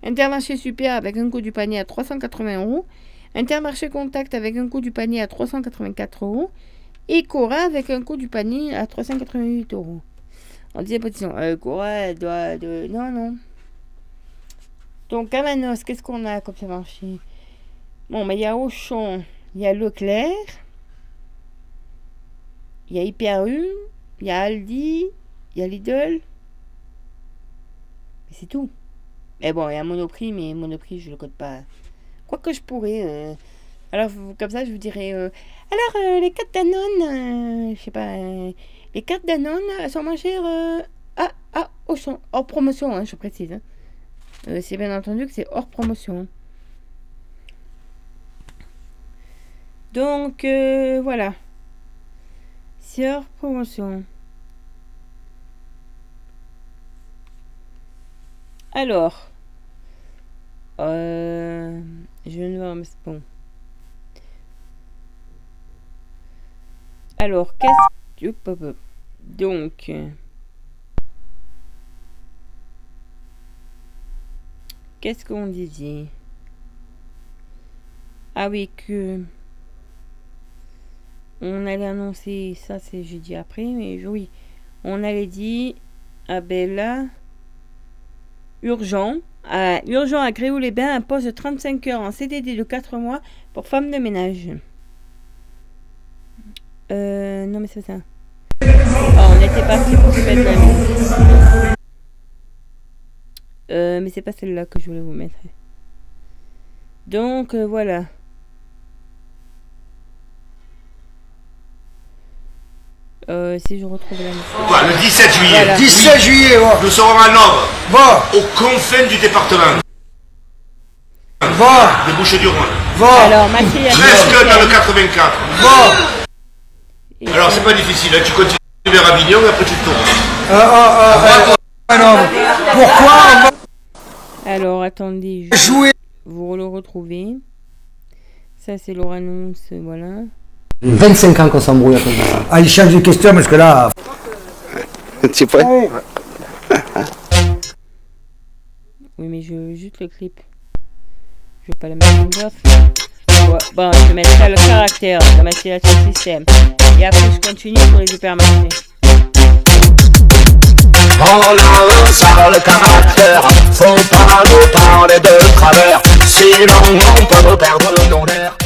Intermarché super avec un coût du panier à 380 euros. Intermarché contact avec un coût du panier à 384 euros. Et Cora avec un coût du panier à 388 euros. En deuxième position, euh, Cora doit. De... Non, non. Donc à Manos, qu'est-ce qu'on a comme ça marché Bon, mais il y a Auchan, il y a Leclerc, il y a Hyper il y a Aldi, il y a Lidl. Mais c'est tout. Mais bon, il y a Monoprix, mais Monoprix, je le code pas. Quoi que je pourrais. euh, Alors, comme ça, je vous dirais. euh, Alors, euh, les cartes Danone, je sais pas. les cartes Danone elles sont moins chères euh, à, à Auchan. Hors promotion, hein, je précise. hein. C'est bien entendu que c'est hors promotion. Donc, voilà. C'est hors promotion. Alors. Euh, je ne vois... Bon. Alors, qu'est-ce que... Donc... Qu'est-ce qu'on disait? Ah oui, que... On allait annoncer, ça c'est jeudi après, mais oui. On allait dire, ben là, urgent, urgent à Gréoux-les-Bains, un poste de 35 heures en CDD de 4 mois pour femmes de ménage. Euh, non mais c'est ça. Oh, on était parti pour se mettre musique. Euh, mais c'est pas celle-là que je voulais vous mettre. Donc euh, voilà. Euh, si je retrouve la musique. Quoi, le 17 juillet Voilà. 17 juillet. Nous serons à Novre, Va, aux confins du département va, de Bouches-du-Rhône. va, Alors, ma fille a Presque dans le 84. va. Et- Alors, c'est pas difficile, hein, tu continues vers Avignon et après tu tournes. Euh, euh, euh, euh, non. Pourquoi on va Alors, attendez, je... jouer? vous le retrouvez. Ça, c'est leur annonce, voilà. 25 ans qu'on s'embrouille à cause de ça. Ah, il change de question parce que là. Tu es prêt Oui, mais je veux juste le clip. Je vais pas la mettre en off. Ouais, Bon, je vais mettre ça le caractère dans ma installation système. Et après, je continue pour les hypermarchés. On a un sale caractère, faut pas nous parler de travers, sinon on peut perdre nos nerfs.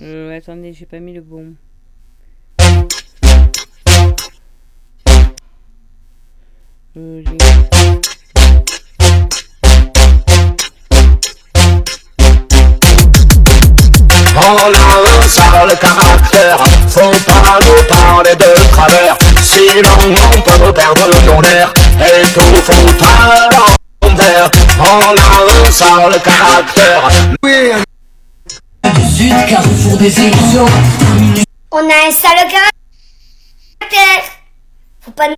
Euh, attendez, j'ai pas mis le bon. Euh, On a un sale caractère, faut pas nous parler de travers, sinon on peut perdre nos nerfs et tout foutre à On a un sale caractère. Sud, carrefour des illusions. On a un sale caractère. Faut pas ouais.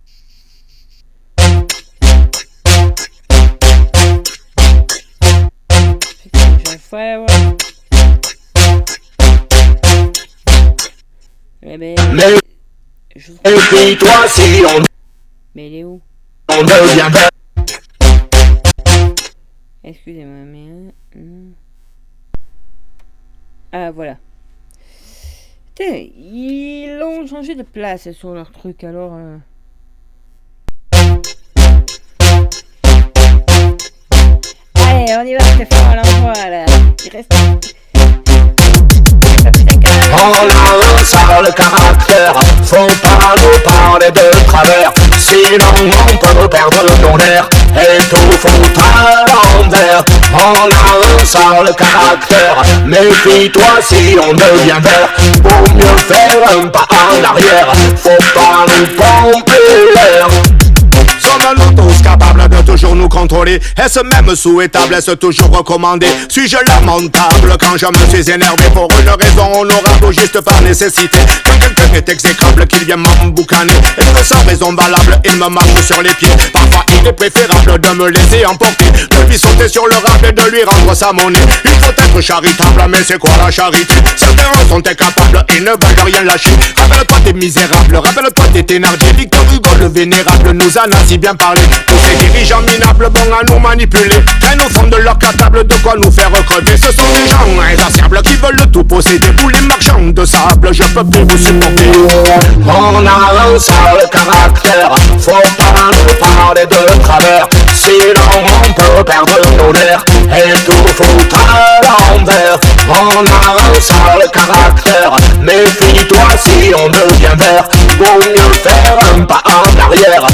Mais je... puis toi si on, Mais il est où? On devient. Excusez-moi, mais... hmm. Ah, voilà. Ils ont changé de place sur leur truc, alors... euh. Allez, on y va, Stéphane, à l'envoi, là. Il reste... On a un sale caractère, faut pas nous parler de travers, sinon on peut perdre nos nerfs et tout foutre à l'envers. On a un sale caractère, méfie-toi si on devient vert, vaut mieux faire un pas en arrière, faut pas nous pomper l'air. Sommes-nous tous capables de toujours nous contrôler. Est-ce même souhaitable, est-ce toujours recommandé? Suis-je lamentable quand je me suis énervé Pour une raison honorable ou juste par nécessité? Quand quelqu'un est exécrable qu'il vient m'emboucaner. Et que sans raison valable? Il me marche sur les pieds. Parfois il est préférable de me laisser emporter. De lui sauter sur le rap et de lui rendre sa monnaie. Il faut être charitable mais c'est quoi la charité? Certains sont incapables et ne veulent rien lâcher. Rappelle-toi des misérables, rappelle-toi des Thénardier Victor Hugo le vénérable nous a si Tous ces dirigeants minables bons à nous manipuler. Traînent au fond de leur catable de quoi nous faire crever Ce sont des gens insatiables qui veulent tout posséder Vous les marchands de sable, je peux plus vous supporter. On a un sale caractère, faut pas nous parler de travers, sinon on peut perdre nos nerfs et tout foutre à l'envers. On a un sale caractère, méfie-toi si on devient vert, vaut mieux faire un pas en arrière,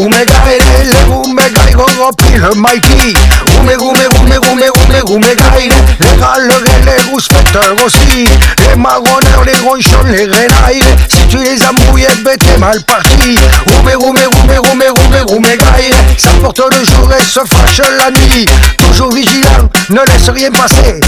gume, gaire, le gume, gaigo, gopi, le maiki. Gume, gume, gume, gume, gume, gume, gaire, le galere, le Les marronneurs, les ronchons, les grenailles. Si tu les embrouilles, ben t'es mal parti. Gume, gume, gume, gume, gume, gume, gaire, ça porte le jour et se fâche la nuit. Toujours vigilant, ne laisse rien passer.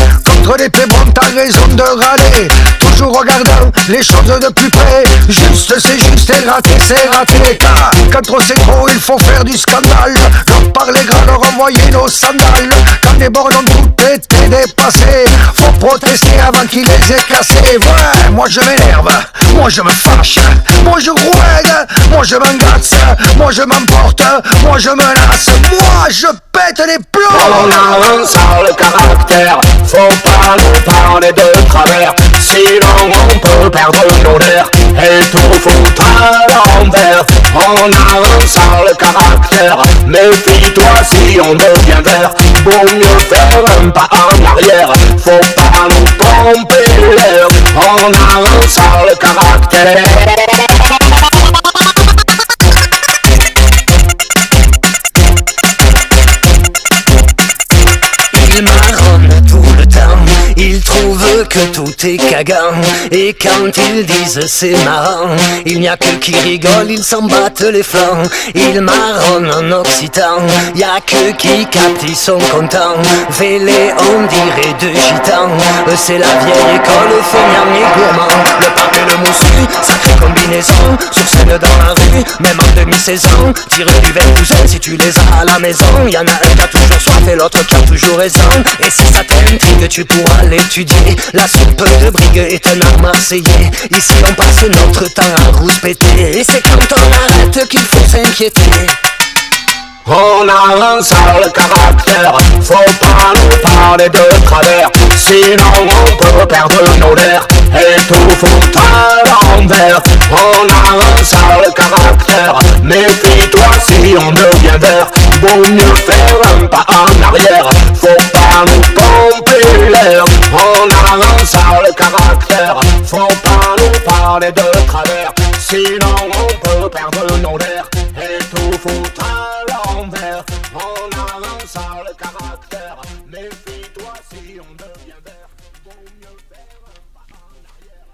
Contre les pébrons, t'as raison de râler. Toujours regardant les choses de plus près. Juste, c'est juste, et raté, c'est raté. Car quand trop c'est trop, il faut faire du scandale. Leur parler gras, leur envoyer nos sandales. Quand les bornes ont tout été dépassées, faut protester avant qu'ils les aient cassés. Ouais, moi je m'énerve, moi je me fâche, moi je rouille, moi je m'engace, moi je m'emporte, moi je menace, moi je pète les plombs. On a un sale caractère, faut pas nous parler de travers, sinon on peut perdre nerfs. Et tout foutre à l'envers. On a un sale caractère, méfie-toi si on devient vert, vaut mieux faire un pas en arrière, faut pas nous pomper l'air. On a un sale caractère. Il marronne tout le temps, il trouve que tout cagant. Et quand ils disent c'est marrant, il n'y a que qui rigole, ils s'en battent les flancs. Il marronne en occitan, y a que qui capte, ils sont contents. Vélé, on dirait deux gitans. Eux, c'est la vieille école, feignant et gourmand. Le pape et le moussu, sacrée combinaison. Sur scène dans la rue, même en demi-saison. Tire du verre cousin si tu les as à la maison. Y en a un qui a toujours soif et l'autre qui a toujours raison. Et si ça t'intrigue, tu pourras l'étudier. La soupe de brigue est un art marseillais. Ici, on passe notre temps à rouspéter. Et c'est quand on arrête qu'il faut s'inquiéter. On a un sale caractère, faut pas nous parler de travers, sinon on peut perdre nos nerfs et tout foutre à l'envers. On a un sale caractère, méfie-toi si on devient vert, vaut mieux faire un pas en arrière, faut pas nous pomper l'air. On a un caractère, faut pas nous parler de travers. Sinon on peut perdre nos nerfs et tout foutre à l'envers. On a un sale caractère, méfie-toi si on devient vert. Vaut mieux faire un pas en arrière.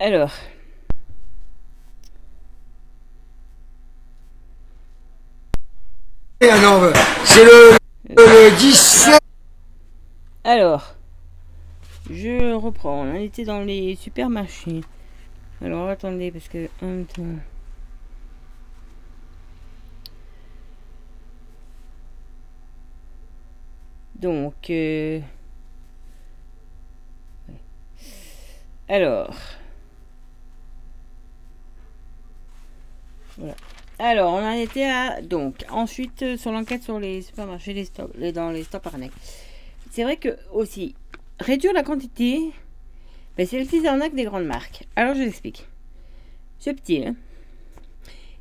Alors. Ah non, c'est le, le 17. Alors, je reprends. On était dans les supermarchés. Alors attendez, parce que. Donc, euh, alors, voilà. Alors, on en était à donc ensuite euh, sur l'enquête sur les supermarchés, les stop, les, dans les stop arnaques. C'est vrai que aussi réduire la quantité, ben, c'est le petit arnaque des grandes marques. Alors je vous explique. Subtil. Hein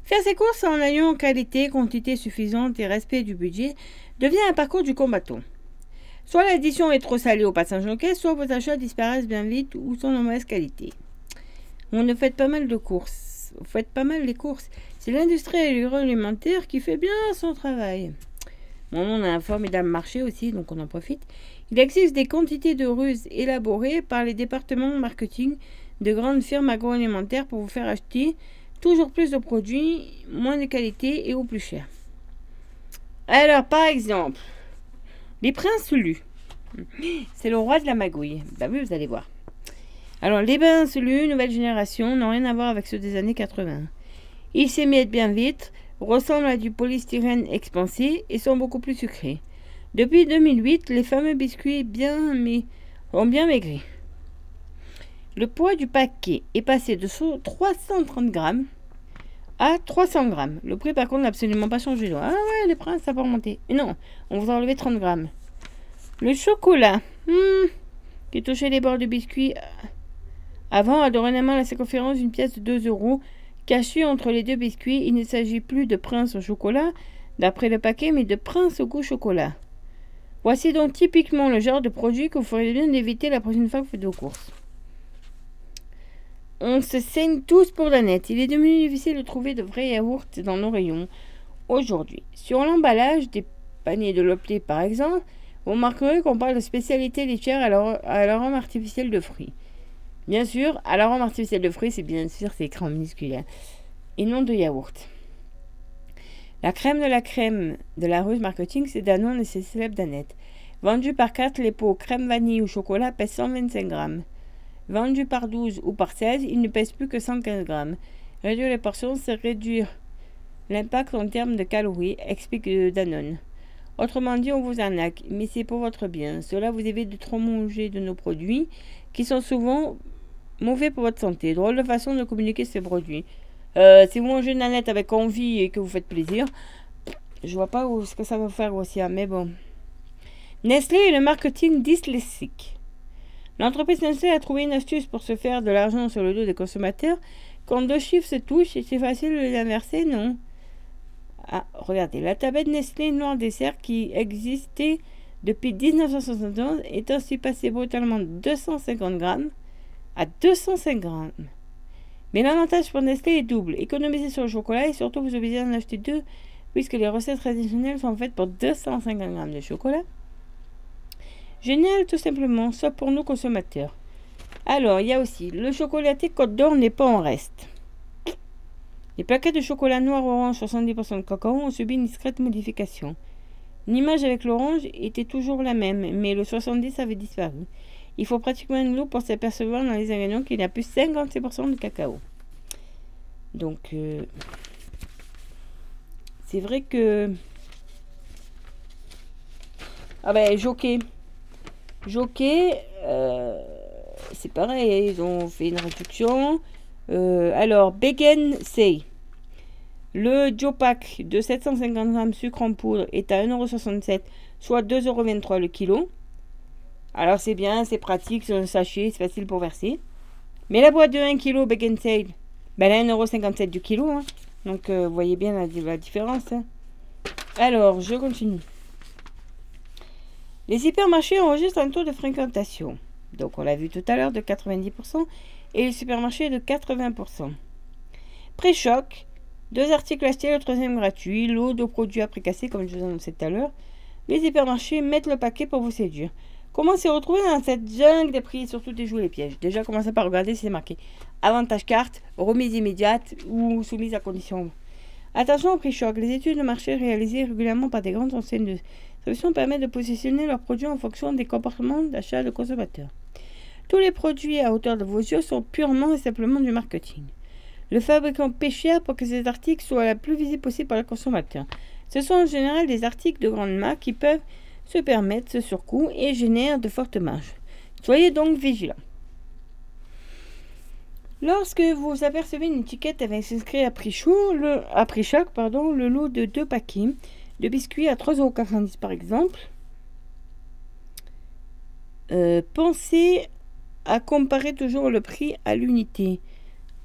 Faire ses courses en ayant qualité, quantité suffisante et respect du budget devient un parcours du combattant. Soit l'addition est trop salée au passage en caisse, soit vos achats disparaissent bien vite ou sont de mauvaise qualité. On ne fait pas mal de courses. Vous faites pas mal les courses. C'est l'industrie alimentaire qui fait bien son travail. On a un formidable marché aussi, donc on en profite. Il existe des quantités de ruses élaborées par les départements marketing de grandes firmes agroalimentaires pour vous faire acheter toujours plus de produits, moins de qualité et au plus cher. Alors, par exemple, les princes lus. C'est le roi de la magouille. Bah oui, vous allez voir. Alors, les bains lus, nouvelle génération, n'ont rien à voir avec ceux des années 80. Ils s'émettent bien vite, ressemblent à du polystyrène expansé et sont beaucoup plus sucrés. Depuis 2008, les fameux biscuits bien ont bien maigri. Le poids du paquet est passé de 330 grammes à 300 grammes. Le prix, par contre, n'a absolument pas changé. Ah ouais, les princes, ça va remonter. Non, on vous a enlevé 30 grammes. Le chocolat, hmm, qui touchait les bords du biscuit euh, avant, dorénavant la circonférence d'une pièce de 2 euros. Caché entre les deux biscuits, il ne s'agit plus de prince au chocolat, d'après le paquet, mais de prince au goût chocolat. Voici donc typiquement le genre de produit que vous ferez bien d'éviter la prochaine fois que vous faites vos courses. On se saigne tous pour la nette. Il est devenu difficile de trouver de vrais yaourts dans nos rayons aujourd'hui. Sur l'emballage des paniers de Loplé, par exemple, vous remarquerez qu'on parle de spécialité laitière à l'arôme artificiel de fruits. Bien sûr, à l'arôme artificiel de fruits, c'est bien sûr c'est écran minuscule. Et non de yaourt. La crème de la crème de la ruse marketing, c'est Danone et c'est célèbre Danette. Vendu par 4, les pots crème vanille ou chocolat pèsent 125 grammes. Vendu par 12 ou par 16, il ne pèse plus que 115 grammes. Réduire les portions, c'est réduire l'impact en termes de calories, explique Danone. Autrement dit, on vous arnaque, mais c'est pour votre bien. Cela vous évite de trop manger de nos produits, qui sont souvent mauvais pour votre santé. Drôle de façon de communiquer ces produits. Euh, si vous mangez une nanette avec envie et que vous faites plaisir, je vois pas ce que ça va faire aussi, hein, mais bon. Nestlé est le marketing dyslexique. L'entreprise Nestlé a trouvé une astuce pour se faire de l'argent sur le dos des consommateurs. Quand deux chiffres se touchent, c'est facile de les inverser, non? Ah, regardez, la tablette Nestlé Noir Dessert qui existait depuis 1971 est ainsi passée brutalement de 250 grammes à 205 grammes. Mais l'avantage pour Nestlé est double. Économiser sur le chocolat et surtout vous obligez à en acheter deux puisque les recettes traditionnelles sont faites pour 250 grammes de chocolat. Génial tout simplement, sauf pour nous consommateurs. Alors, il y a aussi le chocolaté Côte d'Or n'est pas en reste. Les plaquettes de chocolat noir orange 70% de cacao ont subi une discrète modification. L'image avec l'orange était toujours la même, mais le 70 avait disparu. Il faut pratiquement une loupe pour s'apercevoir dans les ingrédients qu'il y a plus 56% de cacao. Donc, euh, c'est vrai que. Ah ben, Jockey. Jockey, euh, c'est pareil, ils ont fait une réduction. Euh, alors, Begen Say. Le Joe Pack de 750 g sucre en poudre est à 1,67€, soit 2,23€ le kilo. Alors c'est bien, c'est pratique, c'est un sachet, c'est facile pour verser. Mais la boîte de 1 kg Bacon Sale, ben, elle a 1,57€ du kilo. Hein. Donc euh, vous voyez bien la, différence. Hein. Alors, je continue. Les hypermarchés enregistrent un taux de fréquentation. Donc on l'a vu tout à l'heure de 90% et les supermarchés de 80%. Pré-choc, deux articles achetés, le troisième gratuit, l'eau de produits à précasser comme je vous annonçais tout à l'heure. Les hypermarchés mettent le paquet pour vous séduire. Comment s'y retrouver dans cette jungle des prix surtout des jouets les pièges? Déjà, commencez par regarder si c'est marqué avantage carte, remise immédiate ou soumise à condition. Attention au prix choc. Les études de marché réalisées régulièrement par des grandes enseignes de solutions permettent de positionner leurs produits en fonction des comportements d'achat de consommateurs. Tous les produits à hauteur de vos yeux sont purement et simplement du marketing. Le fabricant paie cher pour que ces articles soient la plus visibles possible par le consommateur. Ce sont en général des articles de grande marque qui peuvent se permettre ce surcoût et génèrent de fortes marges. Soyez donc vigilants. Lorsque vous apercevez une étiquette avec inscrit à prix chaud, le, choc, pardon, le lot de deux paquets de biscuits à 3,90€ par exemple, euh, pensez à comparer toujours le prix à l'unité.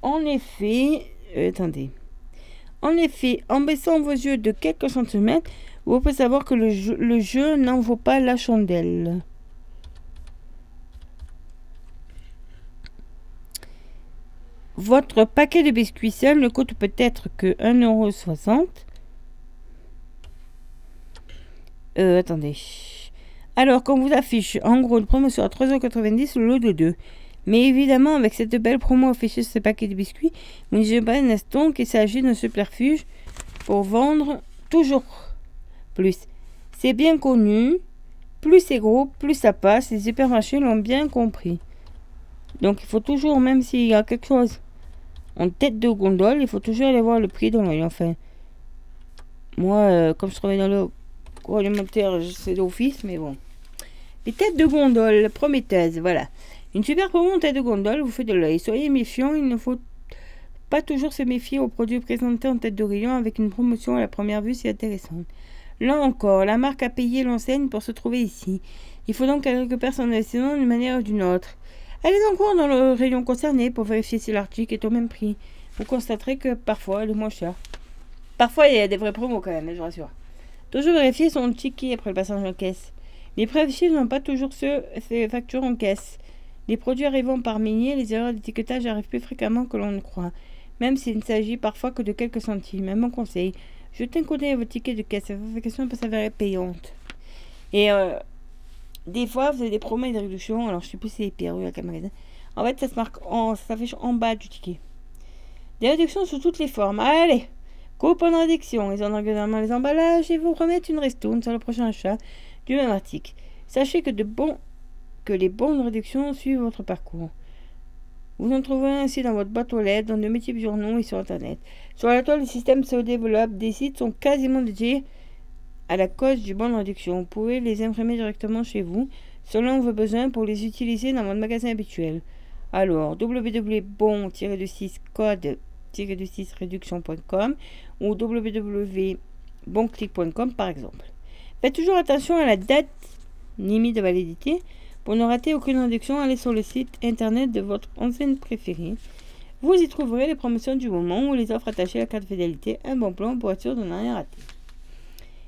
En effet, euh, attendez. En effet, en baissant vos yeux de quelques centimètres, vous pouvez savoir que le jeu, n'en vaut pas la chandelle. Votre paquet de biscuits seul ne coûte peut-être que 1,60€. Euh, attendez. Alors, qu'on vous affiche en gros une promotion à 3,90€ le lot de 2. Mais évidemment, avec cette belle promo affichée sur ce paquet de biscuits, vous ne pas un qu'il s'agit d'un superfuge pour vendre toujours plus. C'est bien connu. Plus c'est gros, plus ça passe. Les supermarchés l'ont bien compris. Donc il faut toujours, même s'il y a quelque chose en tête de gondole, il faut toujours aller voir le prix dans l'œil. Enfin, moi, euh, comme je travaille dans le alimentaire, c'est d'office, mais bon. Les têtes de gondole prometteuses, voilà. Une super promo en tête de gondole vous fait de l'œil. Soyez méfiants, il ne faut pas toujours se méfier aux produits présentés en tête de rayon avec une promotion à la première vue si intéressante. Là encore, la marque a payé l'enseigne pour se trouver ici. Il faut donc que quelques personnes saison d'une manière ou d'une autre. Allez encore dans le rayon concerné pour vérifier si l'article est au même prix. Vous constaterez que parfois elle est moins chère. Parfois il y a des vrais promos quand même, je vous rassure. Toujours vérifier son ticket après le passage en caisse. Les affichés n'ont pas toujours ce, ces factures en caisse. Les produits arrivant par milliers, les erreurs d'étiquetage arrivent plus fréquemment que l'on ne croit, même s'il ne s'agit parfois que de quelques centimes. Même mon conseil, jetez un coup d'œil à vos tickets de caisse, la vérification peut s'avérer payante. Et euh, des fois, vous avez des promos et des réductions, alors je sais plus si c'est perru à quel magasin. En fait, ça se marque, en, ça s'affiche en bas du ticket. Des réductions sous toutes les formes. Allez, coupon de réduction. Ils ont régulièrement les emballages et vous remettent une restoune sur le prochain achat du même article. Sachez que de bons que les bonnes réductions suivent votre parcours. Vous en trouverez ainsi dans votre boîte aux lettres, dans de multiples journaux et sur Internet. Sur la toile, le système se développe. Des sites sont quasiment dédiés à la cause du bon de réduction. Vous pouvez les imprimer directement chez vous, selon vos besoins, pour les utiliser dans votre magasin habituel. Alors, www.bon-code-réduction.com ou www.bonclick.com par exemple. Faites toujours attention à la date limite de validité pour ne rater aucune réduction, allez sur le site internet de votre enseigne préférée. Vous y trouverez les promotions du moment ou les offres attachées à la carte fidélité, un bon plan pour être sûr de ne rien rater.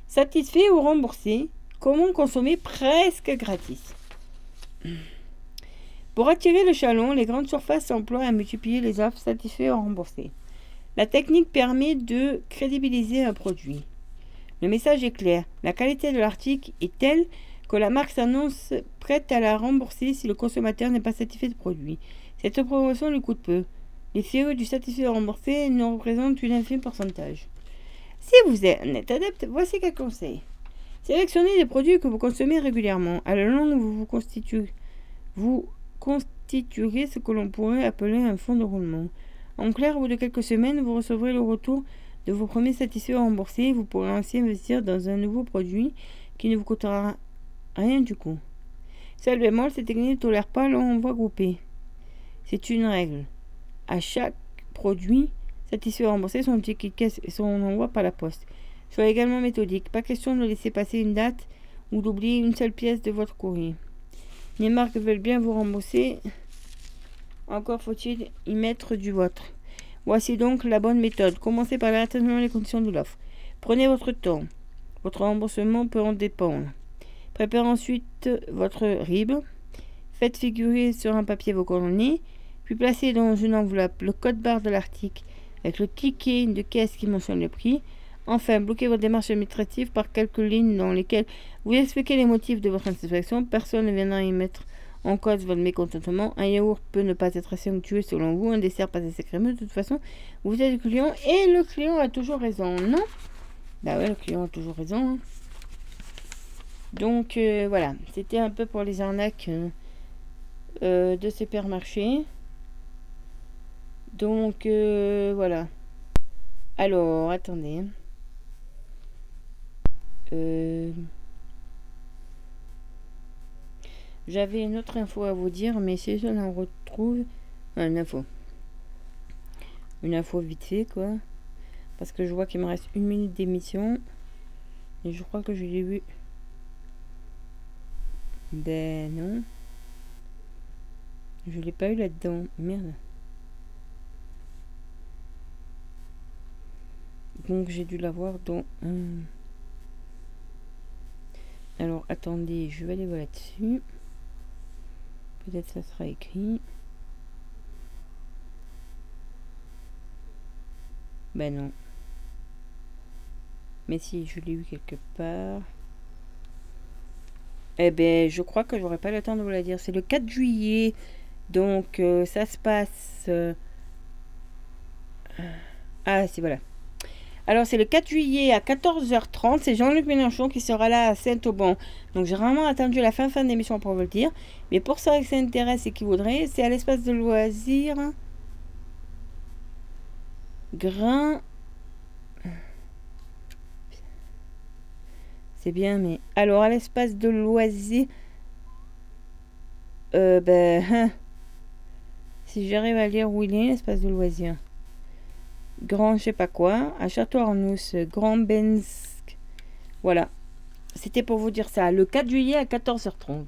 Satisfait ou remboursé, comment consommer presque gratis Pour attirer le chalon, les grandes surfaces s'emploient à multiplier les offres satisfaites ou remboursées. La technique permet de crédibiliser un produit. Le message est clair, la qualité de l'article est telle que la marque s'annonce prête à la rembourser si le consommateur n'est pas satisfait du produit. Cette promotion lui coûte peu. Les fioles du satisfait remboursé ne représentent qu'un infime pourcentage. Si vous êtes adepte, voici quelques conseils. Sélectionnez des produits que vous consommez régulièrement. À la longue, vous vous constituerez ce que l'on pourrait appeler un fonds de roulement. En clair, au bout de quelques semaines, vous recevrez le retour de vos premiers satisfaits remboursés. Vous pourrez ainsi investir dans un nouveau produit qui ne vous coûtera rien du coup. Seul bémol, cette technique ne tolère pas l'envoi groupé. C'est une règle. À chaque produit satisfait remboursé, son ticket caisse et son envoi par la poste. Soyez également méthodique. Pas question de laisser passer une date ou d'oublier une seule pièce de votre courrier. Les marques veulent bien vous rembourser. Encore faut-il y mettre du vôtre. Voici donc la bonne méthode. Commencez par déterminer les conditions de l'offre. Prenez votre temps. Votre remboursement peut en dépendre. Préparez ensuite votre RIB. Faites figurer sur un papier vos coordonnées, puis placez dans une enveloppe le code barre de l'article avec le ticket de caisse qui mentionne le prix. Enfin, bloquez votre démarche administrative par quelques lignes dans lesquelles vous expliquez les motifs de votre insatisfaction. Personne ne viendra y mettre en cause votre mécontentement. Un yaourt peut ne pas être assez onctueux selon vous, un dessert pas assez crémeux. De toute façon, vous êtes le client et le client a toujours raison, non? Bah ouais, le client a toujours raison. hein. Donc euh, voilà, c'était un peu pour les arnaques euh, euh, de supermarché. Donc voilà. Alors, attendez. J'avais une autre info à vous dire, mais si je la retrouve. Ah, une info. Une info vite fait, quoi. Parce que je vois qu'il me reste une minute d'émission. Et je crois que je l'ai vu. Ben non. Je l'ai pas eu là-dedans. Merde. Donc j'ai dû l'avoir dans. Alors attendez, je vais aller voir là-dessus. Peut-être ça sera écrit. Ben non. Mais si, je l'ai eu quelque part. Eh ben, je crois que j'aurai pas le temps de vous la dire. C'est le 4 juillet. Donc, euh, ça se passe. euh, Ah, si, voilà. Alors, c'est le 4 juillet à 14h30. C'est Jean-Luc Mélenchon qui sera là à Saint-Auban. Donc, j'ai vraiment attendu la fin, fin de l'émission pour vous le dire. Mais pour ceux qui s'intéressent et qui voudraient, c'est à l'espace de loisirs. Grain. C'est bien, mais. Alors, à l'espace de loisirs. Euh, ben. hein. Si j'arrive à lire où il est, l'espace de loisirs. Grand, je sais pas quoi. À Château-Arnous, Grand Bensk. Voilà. C'était pour vous dire ça. Le 4 juillet à 14h30.